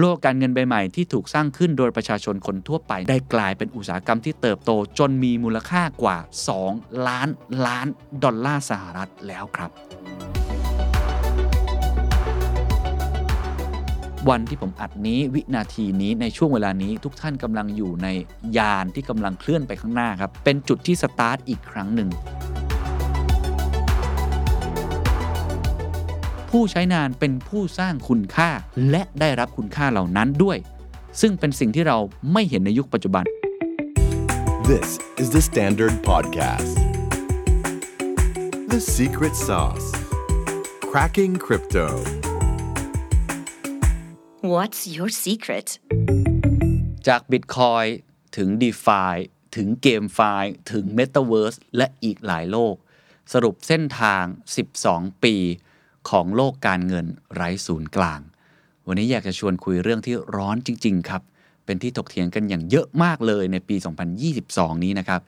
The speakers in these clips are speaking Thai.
โลกการเงินใบใหม่ที่ถูกสร้างขึ้นโดยประชาชนคนทั่วไป ได้กลายเป็นอุตสาหกรรมที่เติบโตจนมีมูลค่ากว่า 2 ล้านล้านดอลลาร์สหรัฐแล้วครับ วันที่ผมอัดนี้วินาทีนี้ในช่วงเวลานี้ทุกท่านกำลังอยู่ในยานที่กำลังเคลื่อนไปข้างหน้าครับ เป็นจุดที่สตาร์ทอีกครั้งหนึ่ง ผู้ใช้งานเป็นผู้สร้างคุณค่าและได้รับคุณค่าเหล่านั้นด้วย ซึ่งเป็นสิ่งที่เราไม่เห็นในยุคปัจจุบัน This is the Standard Podcast. The secret sauce. Cracking crypto. What's your secret? จาก Bitcoin ถึง DeFi ถึง GameFi ถึง Metaverse และอีกหลายโลก สรุปเส้นทาง 12 ปี ของโลกการเงินไร้ศูนย์กลาง วันนี้อยากจะชวนคุยเรื่องที่ร้อนจริง ๆ ครับ เป็นที่ถกเถียงกันอย่างเยอะมากเลยในปี 2022 นี้นะครับ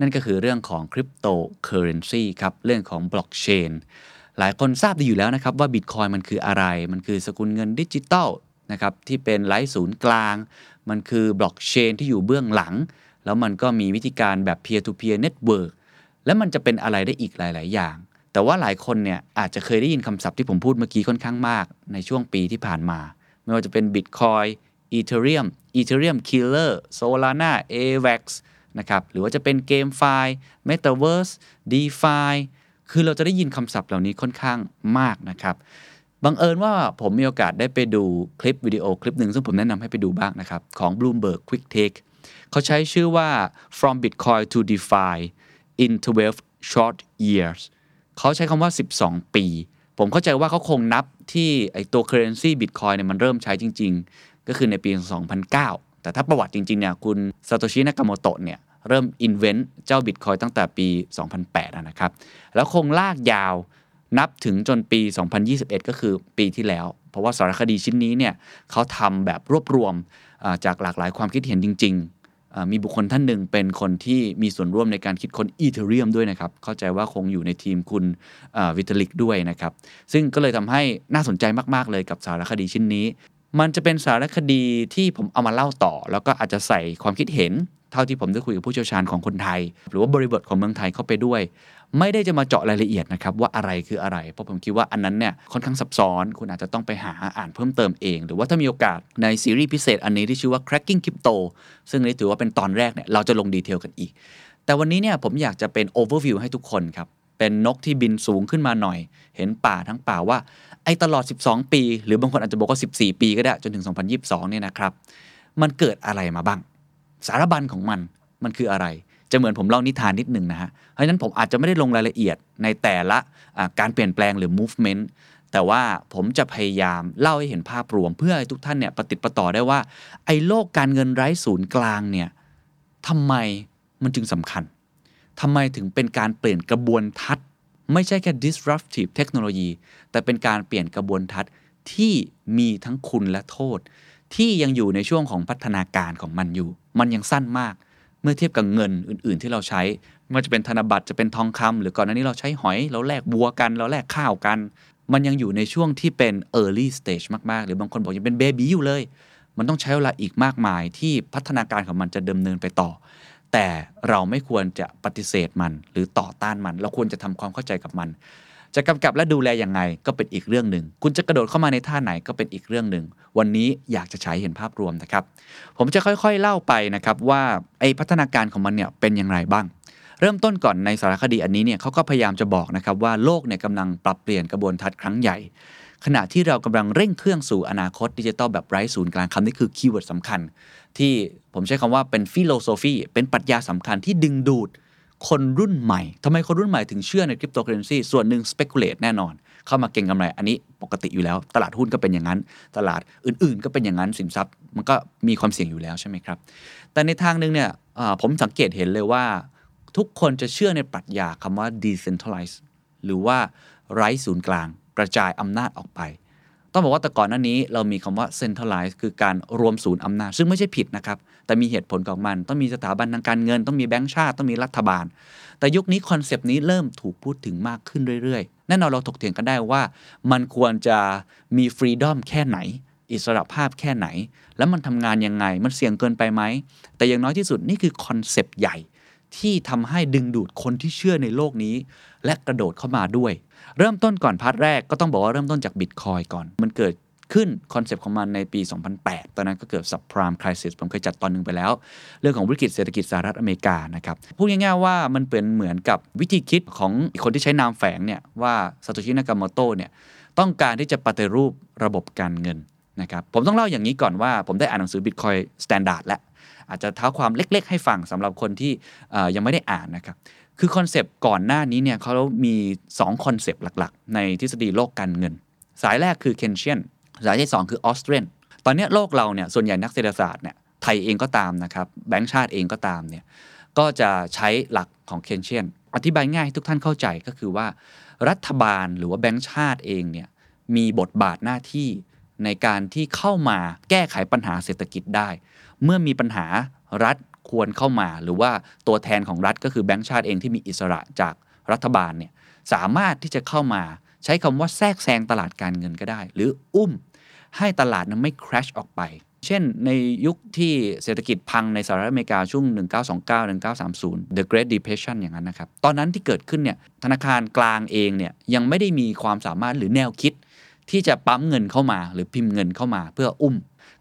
นั่นก็คือเรื่องของคริปโตเคอเรนซีครับ เรื่องของบล็อกเชน หลายคนทราบดีอยู่แล้วนะครับว่าบิตคอยน์มันคืออะไร มันคือสกุลเงินดิจิตอลนะครับที่เป็นไร้ศูนย์กลาง มันคือบล็อกเชนที่อยู่เบื้องหลัง แล้วมันก็มีวิธีการแบบ peer to peer network และมันจะเป็นอะไรได้อีกหลาย ๆ อย่าง แต่ว่าหลายคนเนี่ยอาจจะเคยได้ยินคำศัพท์ที่ผมพูดเมื่อกี้ค่อนข้างมากในช่วงปีที่ผ่านมา ไม่ว่าจะเป็น Bitcoin Ethereum Ethereum Killer Solana AVAX นะครับหรือว่าจะเป็น GameFi Metaverse DeFi คือเราจะได้ยินคำศัพท์เหล่านี้ค่อนข้างมากนะครับบังเอิญว่าผมมีโอกาสได้ไปดูคลิปวิดีโอคลิปหนึ่งซึ่งผมแนะนำให้ไปดูบ้างนะครับ ของ Bloomberg Quick Take เขาใช้ชื่อว่า From Bitcoin to DeFi in 12 Short Years เขาใช้คำว่า 12 ปี ผมเข้าใจว่าเขาคงนับที่ไอตัว currency Bitcoin เนี่ยมันเริ่มใช้จริง ๆ ก็คือในปี 2009 แต่ถ้าประวัติจริง ๆ เนี่ยคุณซาโตชินากาโมโตะเนี่ยเริ่ม invent เจ้า Bitcoin ตั้งแต่ปี 2008 นะครับ แล้วคงลากยาวนับถึงจนปี 2021 ก็คือปีที่แล้ว เพราะว่าสารคดีชิ้นนี้เนี่ยเขาทำแบบรวบรวมจากหลากหลายความคิดเห็นจริงๆ มีบุคคลท่านหนึ่งเป็นคนที่มีส่วนร่วมในการคิดค้นอีเทเรียมด้วยนะครับ เข้าใจว่าคงอยู่ในทีมคุณวิทลิกด้วยนะครับ ซึ่งก็เลยทำให้น่าสนใจมาก ๆ เลยกับสารคดีชิ้นนี้ มันจะเป็นสารคดีที่ผมเอามาเล่าต่อ แล้วก็อาจจะใส่ความคิดเห็น เท่าที่ผมได้คุยกับผู้เชี่ยวชาญของคนไทย หรือว่าบริบทของเมืองไทยเข้าไปด้วย ไม่ได้จะมาเจาะรายละเอียดนะครับว่าอะไรคืออะไร เพราะผมคิดว่าอันนั้นเนี่ยค่อนข้างซับซ้อน คุณอาจจะต้องไปหาอ่านเพิ่มเติมเอง หรือว่าถ้ามีโอกาสในซีรีส์พิเศษอันนี้ที่ชื่อว่า cracking crypto ซึ่งนนี้ถือว่าเป็นตอนแรกเนี่ยเราจะลงดีเทลกันอีก แต่วันนี้เนี่ยผมอยากจะเป็น overview ให้ทุกคนครับเป็นนกที่บินสูงขึ้นมาหน่อย เห็นป่าทั้งป่าว่าไอ้ตลอด 12 ปี หรือบางคนอาจจะบอกว่า 14 ปีก็ได้จนถึง 2022 เนี่ยนะครับ มันเกิดอะไรมาบ้าง สารบัญของมันมันคืออะไร จะเหมือนผมเล่านิทานนิดหนึ่งนะฮะ เพราะฉะนั้นผมอาจจะไม่ได้ลงรายละเอียดในแต่ละการเปลี่ยนแปลงหรือ movement แต่ว่าผมจะพยายามเล่าให้เห็นภาพรวม เพื่อให้ทุกท่านเนี่ยปฏิดประต่อได้ว่า ไอ้โลกการเงินไร้ศูนย์กลางเนี่ยทำไมมันจึงสำคัญทำไมถึงเป็นการเปลี่ยนกระบวนทัศน์ ไม่ใช่แค่ disruptive technology แต่เป็นการเปลี่ยนกระบวนทัศน์ที่มีทั้งคุณและโทษ ที่ยังอยู่ในช่วงของพัฒนาการของมันอยู่ มันยังสั้นมาก เมื่อเทียบกับเงินอื่น ๆ ที่เราใช้ไม่ว่าจะเป็นธนบัตรจะเป็นทองคำหรือก่อนหน้านี้เราใช้หอย เราแลกบัวกัน เราแลกข้าวกัน มันยังอยู่ในช่วงที่เป็น early stage มาก ๆ หรือบางคนบอกยังเป็นเบบีอยู่เลย มันต้องใช้เวลาอีกมากมายที่พัฒนาการของมันจะดำเนินไปต่อ แต่เราไม่ควรจะปฏิเสธมันหรือต่อต้านมัน เราควรจะทำความเข้าใจกับมัน จะกำกับและดูแลยังไงก็เป็นอีกเรื่องหนึ่ง คุณจะกระโดดเข้ามาในท่าไหนก็เป็นอีกเรื่องหนึ่ง วันนี้อยากจะให้เห็นภาพรวมนะครับ ผมจะค่อยๆเล่าไปนะครับว่าไอพัฒนาการของมันเนี่ยเป็นอย่างไรบ้าง เริ่มต้นก่อนในสารคดีอันนี้เนี่ยเขาก็พยายามจะบอกนะครับว่าโลกเนี่ยกำลังปรับเปลี่ยนกระบวนทัศน์ครั้งใหญ่ ขณะที่เรากำลังเร่งเครื่องสู่อนาคตดิจิทัลแบบไร้ศูนย์กลางคำนี้คือ keyword สำคัญ ที่ผมใช้คำว่าเป็น philosophy เป็นปรัชญาสำคัญที่ดึงดูด คนรุ่นใหม่ทำไมคนรุ่นใหม่ถึงเชื่อในคริปโตเคอเรนซีส่วนหนึ่ง speculate แน่นอน เข้ามาเก่งกำไร อันนี้ปกติอยู่แล้ว ตลาดหุ้นก็เป็นอย่างนั้น ตลาดอื่นๆ ก็เป็นอย่างนั้นสินทรัพย์ มันก็มีความเสี่ยงอยู่แล้วใช่ไหมครับ แต่ในทางหนึ่งเนี่ยผมสังเกตเห็นเลยว่า ทุกคนจะเชื่อในปรัชญาคำว่า decentralize หรือว่าไร้ศูนย์กลาง กระจายอำนาจออกไป ต้องบอกว่าแต่ก่อนหน้านี้เรามีคำว่า centralize คือการรวมศูนย์อำนาจ ซึ่งไม่ใช่ผิดนะครับ แต่มีเหตุผลของมัน ต้องมีสถาบันทางการเงิน ต้องมีแบงก์ชาติ ต้องมีรัฐบาล แต่ยุคนี้คอนเซปต์นี้เริ่มถูกพูดถึงมากขึ้นเรื่อยๆ แน่นอนเราถกเถียงกันได้ว่า มันควรจะมี freedom แค่ไหน อิสรภาพแค่ไหน แล้วมันทำงานยังไง มันเสี่ยงเกินไปไหม แต่อย่างน้อยที่สุดนี่คือคอนเซปต์ใหญ่ที่ทำให้ดึงดูดคนที่เชื่อในโลกนี้ และกระโดดเข้ามาด้วย เริ่มต้นก่อน part แรกก็ต้องบอกว่าเริ่มต้นจากบิตคอยน์ก่อน มันเกิดขึ้นคอนเซปต์ของมันในปี 2008 ตอนนั้นก็เกิด subprime crisis ผมเคยจัดตอนหนึ่งไปแล้ว เรื่องของวิกฤตเศรษฐกิจสหรัฐอเมริกานะครับ พูดง่ายๆว่ามันเป็นเหมือนกับวิธีคิดของคนที่ใช้นามแฝงเนี่ยว่าซาโตชินากาโมโตะเนี่ยต้องการที่จะปฏิรูประบบการเงินนะครับผมต้องเล่าอย่างนี้ก่อนว่า ผมได้อ่านหนังสือ Bitcoin Standard แล้วอาจจะเท้าความเล็ก ๆ ให้ฟังสำหรับคนที่ยังไม่ได้อ่านนะครับ คือคอนเซปต์ก่อนหน้านี้เนี่ยเขามี 2 คอนเซปต์หลักๆ ในทฤษฎีโลกการเงิน สายแรกคือเคนเชียนสายที่ 2 คือออสเตรียนตอนนี้โลกเราเนี่ยส่วนใหญ่นักเศรษฐศาสตร์เนี่ยไทยเองก็ตามนะครับแบงก์ชาติเองก็ตามเนี่ยก็จะใช้หลักของเคนเชียนอธิบายง่ายให้ทุกท่านเข้าใจก็คือว่า รัฐบาลหรือว่าแบงก์ชาติเองเนี่ยมีบทบาทหน้าที่ในการที่เข้ามาแก้ไขปัญหาเศรษฐกิจได้ เมื่อมีปัญหารัฐ ควรเข้ามา หรือว่าตัวแทนของรัฐก็คือแบงก์ชาติเองที่มีอิสระจากรัฐบาลเนี่ยสามารถที่จะเข้ามาใช้คำว่าแทรกแซงตลาดการเงินก็ได้ หรืออุ้มให้ตลาดนั้นไม่ crash ออกไป เช่นในยุคที่เศรษฐกิจพังในสหรัฐอเมริกาช่วง 1929 1930 The Great Depression อย่างนั้นนะครับ ตอนนั้นที่เกิดขึ้นเนี่ยธนาคารกลางเองเนี่ยยังไม่ได้มีความสามารถหรือแนวคิด ที่จะปั๊มเงินเข้ามา หรือพิมพ์เงินเข้ามาเพื่ออุ้ม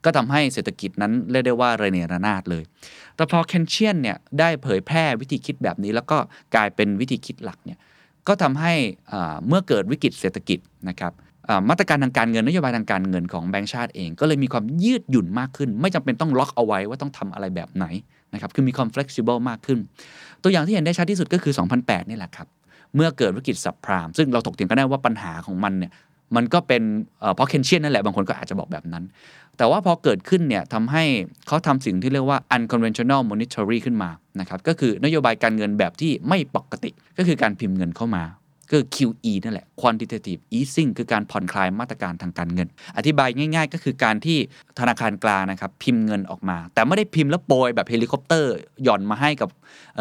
ก็ทำให้เศรษฐกิจนั้นเรียกได้ว่าระเนระนาดเลย แต่พอเคนเชียนเนี่ยได้เผยแพร่วิธีคิดแบบนี้ แล้วก็กลายเป็นวิธีคิดหลักเนี่ยก็ทำให้เมื่อเกิดวิกฤตเศรษฐกิจนะครับมาตรการทางการเงินนโยบายทางการเงินของแบงก์ชาติเอง ก็เลยมีความยืดหยุ่นมากขึ้น ไม่จำเป็นต้องล็อกเอาไว้ว่าต้องทำอะไรแบบไหนนะครับคือมีความ flexible มากขึ้น ตัวอย่างที่เห็นได้ชัดที่สุดก็คือ 2008 นี่แหละครับ เมื่อเกิดวิกฤตสับพราม ซึ่งเราถกเถียงกันได้ว่าปัญหาของมันเนี่ย มันก็เป็นเพราะ Keynesian นั่นแหละบางคนก็อาจจะบอกแบบนั้น แต่ว่าพอเกิดขึ้นเนี่ยทำให้เขาทำสิ่งที่เรียกว่า unconventional monetary ขึ้นมานะครับก็คือนโยบายการเงินแบบที่ไม่ปกติ ก็คือการพิมพ์เงินเข้ามาก็คือ QE นั่นแหละ quantitative easing คือการผ่อนคลายมาตรการทางการเงิน อธิบายง่าย ๆ ก็คือการที่ธนาคารกลางนะครับพิมพ์เงินออกมา แต่ไม่ได้พิมพ์แล้วโปรยแบบเฮลิคอปเตอร์หย่อนมาให้กับ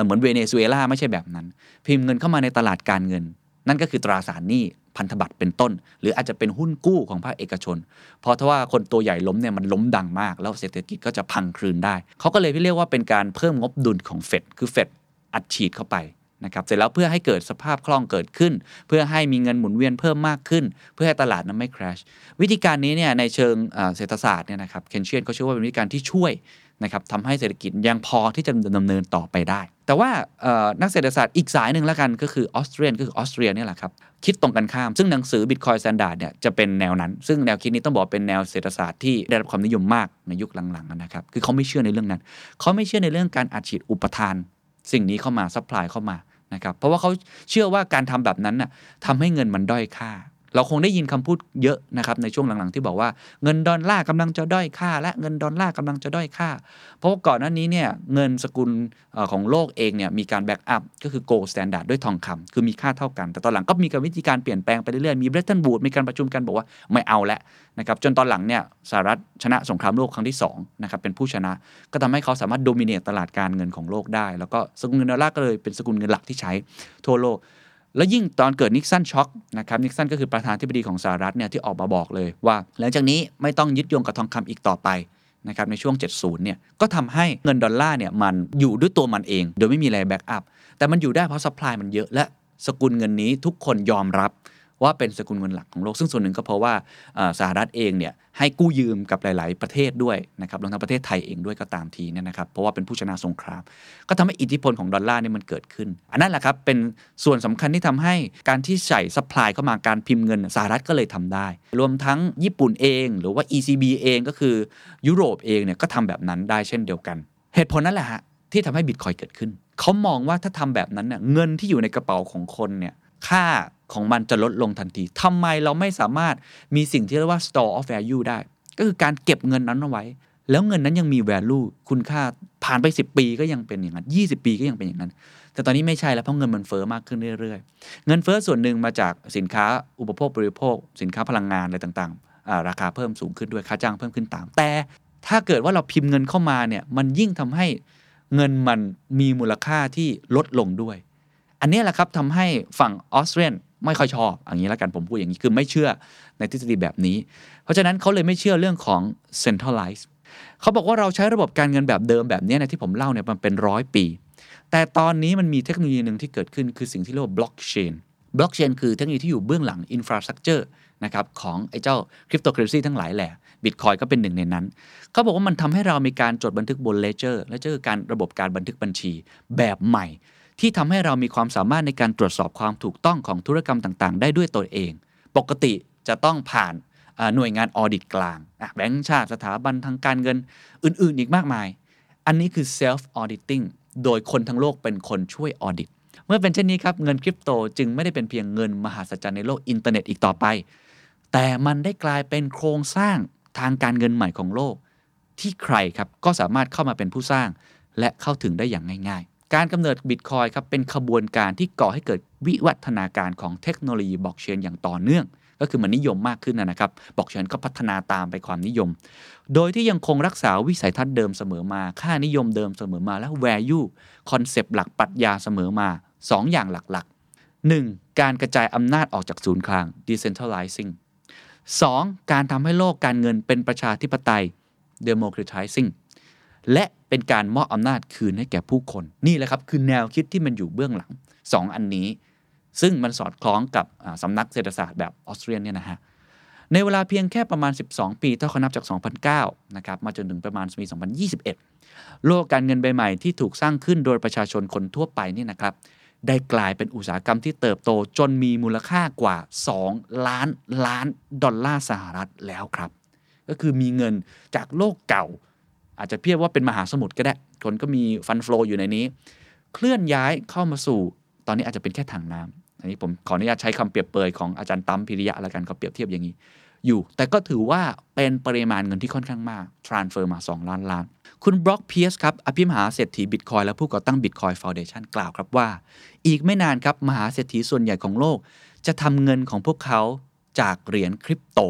เหมือนเวเนซุเอลาไม่ใช่แบบนั้น พิมพ์เงินเข้ามาในตลาดการเงิน นั่นก็คือตราสารหนี้พันธบัตรเป็นต้น หรืออาจจะเป็นหุ้นกู้ของภาคเอกชน เพราะถ้าว่าคนตัวใหญ่ล้มเนี่ยมันล้มดังมาก แล้วเศรษฐกิจก็จะพังคลืนได้ เขาก็เลยเรียกว่าเป็นการเพิ่มงบดุลของเฟดคือเฟดอัดฉีดเข้าไปนะครับเสร็จแล้วเพื่อให้เกิดสภาพคล่องเกิดขึ้น เพื่อให้มีเงินหมุนเวียนเพิ่มมากขึ้น เพื่อให้ตลาดนั้นไม่ crash วิธีการนี้เนี่ยในเชิงเศรษฐศาสตร์เนี่ยนะครับเคนเชียนเขาเชื่อว่าเป็นวิธีการที่ช่วย นะครับทำให้เศรษฐกิจยังพอที่จะดำเนินต่อไปได้ แต่ว่านักเศรษฐศาสตร์อีกสายหนึ่งแล้วกันก็คือ Austrian ก็คือ Austrian นี่แหละครับคิดตรงกันข้าม ซึ่งหนังสือ Bitcoin Standard เนี่ยจะเป็นแนวนั้น ซึ่งแนวคิดนี้ต้องบอกเป็นแนวเศรษฐศาสตร์ที่ได้รับความนิยมมากในยุคหลังๆนะครับคือเขาไม่เชื่อในเรื่องนั้น เขาไม่เชื่อในเรื่องการอัดฉีดอุปทาน สิ่งนี้เข้ามา supply เข้ามานะครับเพราะว่าเขาเชื่อว่าการทำแบบนั้นน่ะทำให้เงินมันด้อยค่า เราคงได้ยินคำพูดเยอะนะครับในช่วงหลังๆ ที่บอกว่าเงินดอลลาร์กำลังจะด้อยค่า และเงินดอลลาร์กำลังจะด้อยค่า เพราะว่าก่อนหน้านี้เนี่ยเงินสกุลของโลกเองเนี่ยมีการ backup ก็คือ gold standard ด้วยทองคำคือมีค่าเท่ากัน แต่ตอนหลังก็มีการวิธีการเปลี่ยนแปลงไปเรื่อยๆ มี Bretton Woods มีการประชุมกันบอกว่าไม่เอาแล้วนะครับจนตอนหลังเนี่ยสหรัฐชนะสงครามโลกครั้งที่สองนะครับเป็นผู้ชนะ ก็ทำให้เขาสามารถ dominate ตลาดการเงินของโลกได้ แล้วก็สกุลเงินดอลลาร์ก็เลยเป็นสกุลเงินหลักที่ใช้ทั่วโลก แล้วยิ่งตอนเกิด Nixon Shock นะครับนิกสันก็คือประธานธิบดีของสหรัฐเนี่ยที่ออกมาบอกเลยว่า หลังจากนี้ไม่ต้องยึดโยงกับทองคำอีกต่อไปนะครับในช่วง 70 เนี่ยก็ทำให้เงินดอลลาร์เนี่ยมันอยู่ด้วยตัวมันเอง โดยไม่มีอะไร backup แต่มันอยู่ได้เพราะ supply มันเยอะและสกุลเงินนี้ทุกคนยอมรับ ว่าเป็นสกุลเงินหลักของโลก ซึ่งส่วนหนึ่งก็เพราะว่าสหรัฐเองเนี่ยให้กู้ยืมกับหลาย ๆ ประเทศด้วยนะครับรวมทั้งประเทศไทยเองด้วยก็ตามทีเนี่ยนะครับเพราะว่าเป็นผู้ชนะสงคราม ก็ทำให้อิทธิพลของดอลลาร์เนี่ยมันเกิดขึ้น อันนั้นแหละครับเป็นส่วนสำคัญที่ทำให้การที่ใส่ supply เข้ามาการพิมพ์เงินสหรัฐก็เลยทำได้ รวมทั้งญี่ปุ่นเอง หรือว่า ECB เองก็คือยุโรปเองเนี่ยก็ทำแบบนั้นได้เช่นเดียวกัน เหตุผลนั่นแหละฮะที่ทำให้บิตคอยเกิดขึ้น เขามองว่าถ้าทำแบบนั้นเนี่ยเงินที่อยู่ในกระเป๋าของคนเนี่ยค่า ของมันจะลดลงทันทีทำไมเราไม่สามารถมีสิ่งที่เรียกว่า store of value ได้ ก็คือการเก็บเงินนั้นเอาไว้ แล้วเงินนั้นยังมี value คุณค่าผ่านไป 10 ปีก็ยังเป็นอย่างนั้น 20 ปีก็ยังเป็นอย่างนั้น แต่ตอนนี้ไม่ใช่แล้วเพราะเงินมันเฟอ้อมากขึ้นเรื่อยๆ เงินเฟอ้อส่วนหนึ่งมาจากสินค้าอุปโภคบริโภค สินค้าพลังงานอะไรต่างๆ ราคาเพิ่มสูงขึ้นด้วยค่าจ้างเพิ่มขึ้นตาม แต่ถ้าเกิดว่าเราพิมพ์เงินเข้ามาเนี่ยมันยิ่งทำให้เงินมันมีมูลค่าที่ลดลงด้วย อันนี้แหละครับทำให้ฝั่งออสเตรียน ไม่ค่อยชอบอย่างนี้แล้วกันผมพูดอย่างนี้คือไม่เชื่อในทฤษฎีแบบนี้ เพราะฉะนั้นเขาเลยไม่เชื่อเรื่องของ centralized เขาบอกว่าเราใช้ระบบการเงินแบบเดิมแบบนี้นะที่ผมเล่าเนี่ยมันเป็นร้อยปี แต่ตอนนี้มันมีเทคโนโลยีหนึ่งที่เกิดขึ้นคือสิ่งที่เรียกว่าบล็อกเชนบล็อกเชนคือเทคโนโลยีที่อยู่เบื้องหลัง infrastructure นะครับของไอ้เจ้าคริปโตเคอเรนซีทั้งหลายแหละบิตคอยน์ก็เป็นหนึ่งในนั้น เขาบอกว่ามันทำให้เรามีการจดบันทึกบน ledger ledger การระบบการบันทึกบัญชีแบบใหม่ ที่ทำให้เรามีความสามารถในการตรวจสอบความถูกต้องของธุรกรรมต่าง ๆ ได้ด้วยตัวเอง ปกติจะต้องผ่านหน่วยงาน audit กลางแบงก์ชาติสถาบันทางการเงินอื่น ๆ อีกมากมาย อันนี้คือ self auditing โดยคนทั้งโลกเป็นคนช่วย audit เมื่อเป็นเช่นนี้ครับ เงินคริปโตจึงไม่ได้เป็นเพียงเงินมหาศาลในโลกอินเทอร์เน็ตอีกต่อไป แต่มันได้กลายเป็นโครงสร้างทางการเงินใหม่ของโลก ที่ใครครับก็สามารถเข้ามาเป็นผู้สร้าง และเข้าถึงได้อย่างง่าย การกำเนิดบิตคอยน์ครับเป็นขบวนการที่ก่อให้เกิดวิวัฒนาการของเทคโนโลยีบล็อกเชนอย่างต่อเนื่อง ก็คือมันนิยมมากขึ้นนะครับบล็อกเชนก็พัฒนาตามไปความนิยม โดยที่ยังคงรักษาวิสัยทัศน์เดิมเสมอมา ค่านิยมเดิมเสมอมาและ value คอนเซปต์หลักปรัชญาเสมอมา 2 อย่างหลักๆ 1. การกระจายอำนาจออกจากศูนย์กลาง decentralizing 2. การทำให้โลกการเงินเป็นประชาธิปไตย democratizing และเป็นการมอบอำนาจคืนให้แก่ผู้คน นี่แหละครับคือแนวคิดที่มันอยู่เบื้องหลัง 2 อันนี้ ซึ่งมันสอดคล้องกับสำนักเศรษฐศาสตร์แบบออสเตรียนเนี่ยนะฮะในเวลาเพียงแค่ประมาณ 12 ปีถ้าเขานับจาก 2009 นะครับ มาจนถึงประมาณปี 2021 โลกการเงินใบใหม่ที่ถูกสร้างขึ้นโดยประชาชนคนทั่วไปนี่นะครับ ได้กลายเป็นอุตสาหกรรมที่เติบโตจนมีมูลค่ากว่า 2 ล้านล้านดอลลาร์สหรัฐแล้วครับ ก็คือมีเงินจากโลกเก่า อาจจะเพียบว่าเป็นมหาสมุทรก็ได้ คนก็มีฟันฟลออยู่ในนี้ เคลื่อนย้ายเข้ามาสู่ ตอนนี้อาจจะเป็นแค่ถังน้ำอันนี้ผมขออนุญาตใช้คำเปรียบเปรยของอาจารย์ตั้มพิริยะล้วกันเขาเปรียบเทียบอย่างนี้ อยู่ แต่ก็ถือว่าเป็นปริมาณเงินที่ค่อนข้างมาก transfer มา 2 ล้านล้าน คุณบล็อกเพียสครับ อภิมหาเศรษฐีบิตคอยและผู้ก่อตั้งบิตคอยฟาวเดชันกล่าวครับว่า อีกไม่นานครับมหาเศรษฐีส่วนใหญ่ของโลก จะทำเงินของพวกเขาจากเหรียญคริปโต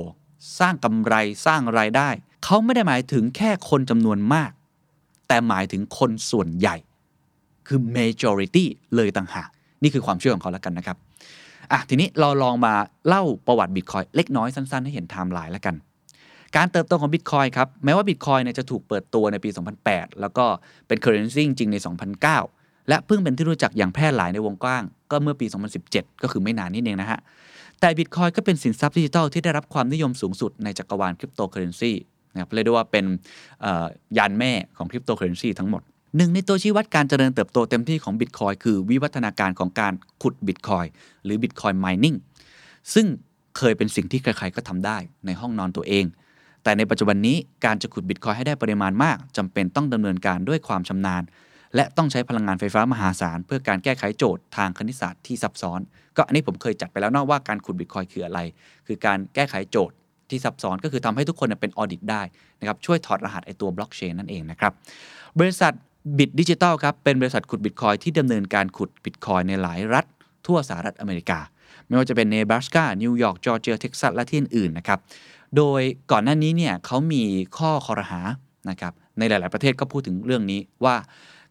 สร้างกำไรสร้างรายได้ เขาไม่ได้หมายถึงแค่คนจำนวนมาก แต่หมายถึงคนส่วนใหญ่ คือ majority เลยต่างหากนี่คือความเชื่อของเขาแล้วกันนะครับอะทีนี้เราลองมาเล่าประวัติบิตคอยน์เล็กน้อยสั้นๆ ให้เห็นไทม์ไลน์แล้วกัน การเติบโตของบิตคอยน์ครับแม้ว่าบิตคอยน์เนี่ยจะถูกเปิดตัวในปี 2008 แล้วก็เป็น currency จริงใน 2009 และเพิ่งเป็นที่รู้จักอย่างแพร่หลายในวงกว้าง ก็เมื่อปี 2017 ก็คือไม่นานนิดเองนะฮะแต่บิตคอยน์ก็เป็นสินทรัพย์ดิจิทัลที่ได้รับความนิยมสูงสุดในจักรวาลคริปโตเคอเรนซี นะครับเรียกได้ว่าเป็นยานแม่ของคริปโตเคอเรนซีทั้งหมดหนึ่งในตัวชี้วัดการเจริญเติบโตเต็มที่ของบิตคอยน์คือวิวัฒนาการของการขุดบิตคอยหรือบิตคอยมินิ่งซึ่งเคยเป็นสิ่งที่ใครๆก็ทำได้ในห้องนอนตัวเอง แต่ในปัจจุบันนี้การจะขุดบิตคอยให้ได้ปริมาณมากจำเป็นต้องดำเนินการด้วยความชำนาญ และต้องใช้พลังงานไฟฟ้ามหาศาล เพื่อการแก้ไขโจทย์ทางคณิตศาสตร์ที่ซับซ้อน ก็อันนี้ผมเคยจัดไปแล้วนอกว่าการขุดบิตคอยคืออะไร คือการแก้ไขโจทย์ ที่ซับซ้อนก็คือทำให้ทุกคนเป็นออดิตได้นะครับช่วยถอดรหัสไอตัวบล็อกเชนนั่นเองนะครับบริษัทบิตดิจิตอลครับเป็นบริษัทขุดบิตคอยน์ที่ดำเนินการขุดบิตคอยน์ในหลายรัฐ ทั่วสหรัฐอเมริกา ไม่ว่าจะเป็นเนบราสกา นิวยอร์ก จอร์เจีย เท็กซัส และที่อื่นๆนะครับ โดยก่อนหน้านี้เนี่ยเขามีข้อครหานะครับในหลาย ๆ ประเทศก็พูดถึงเรื่องนี้ว่า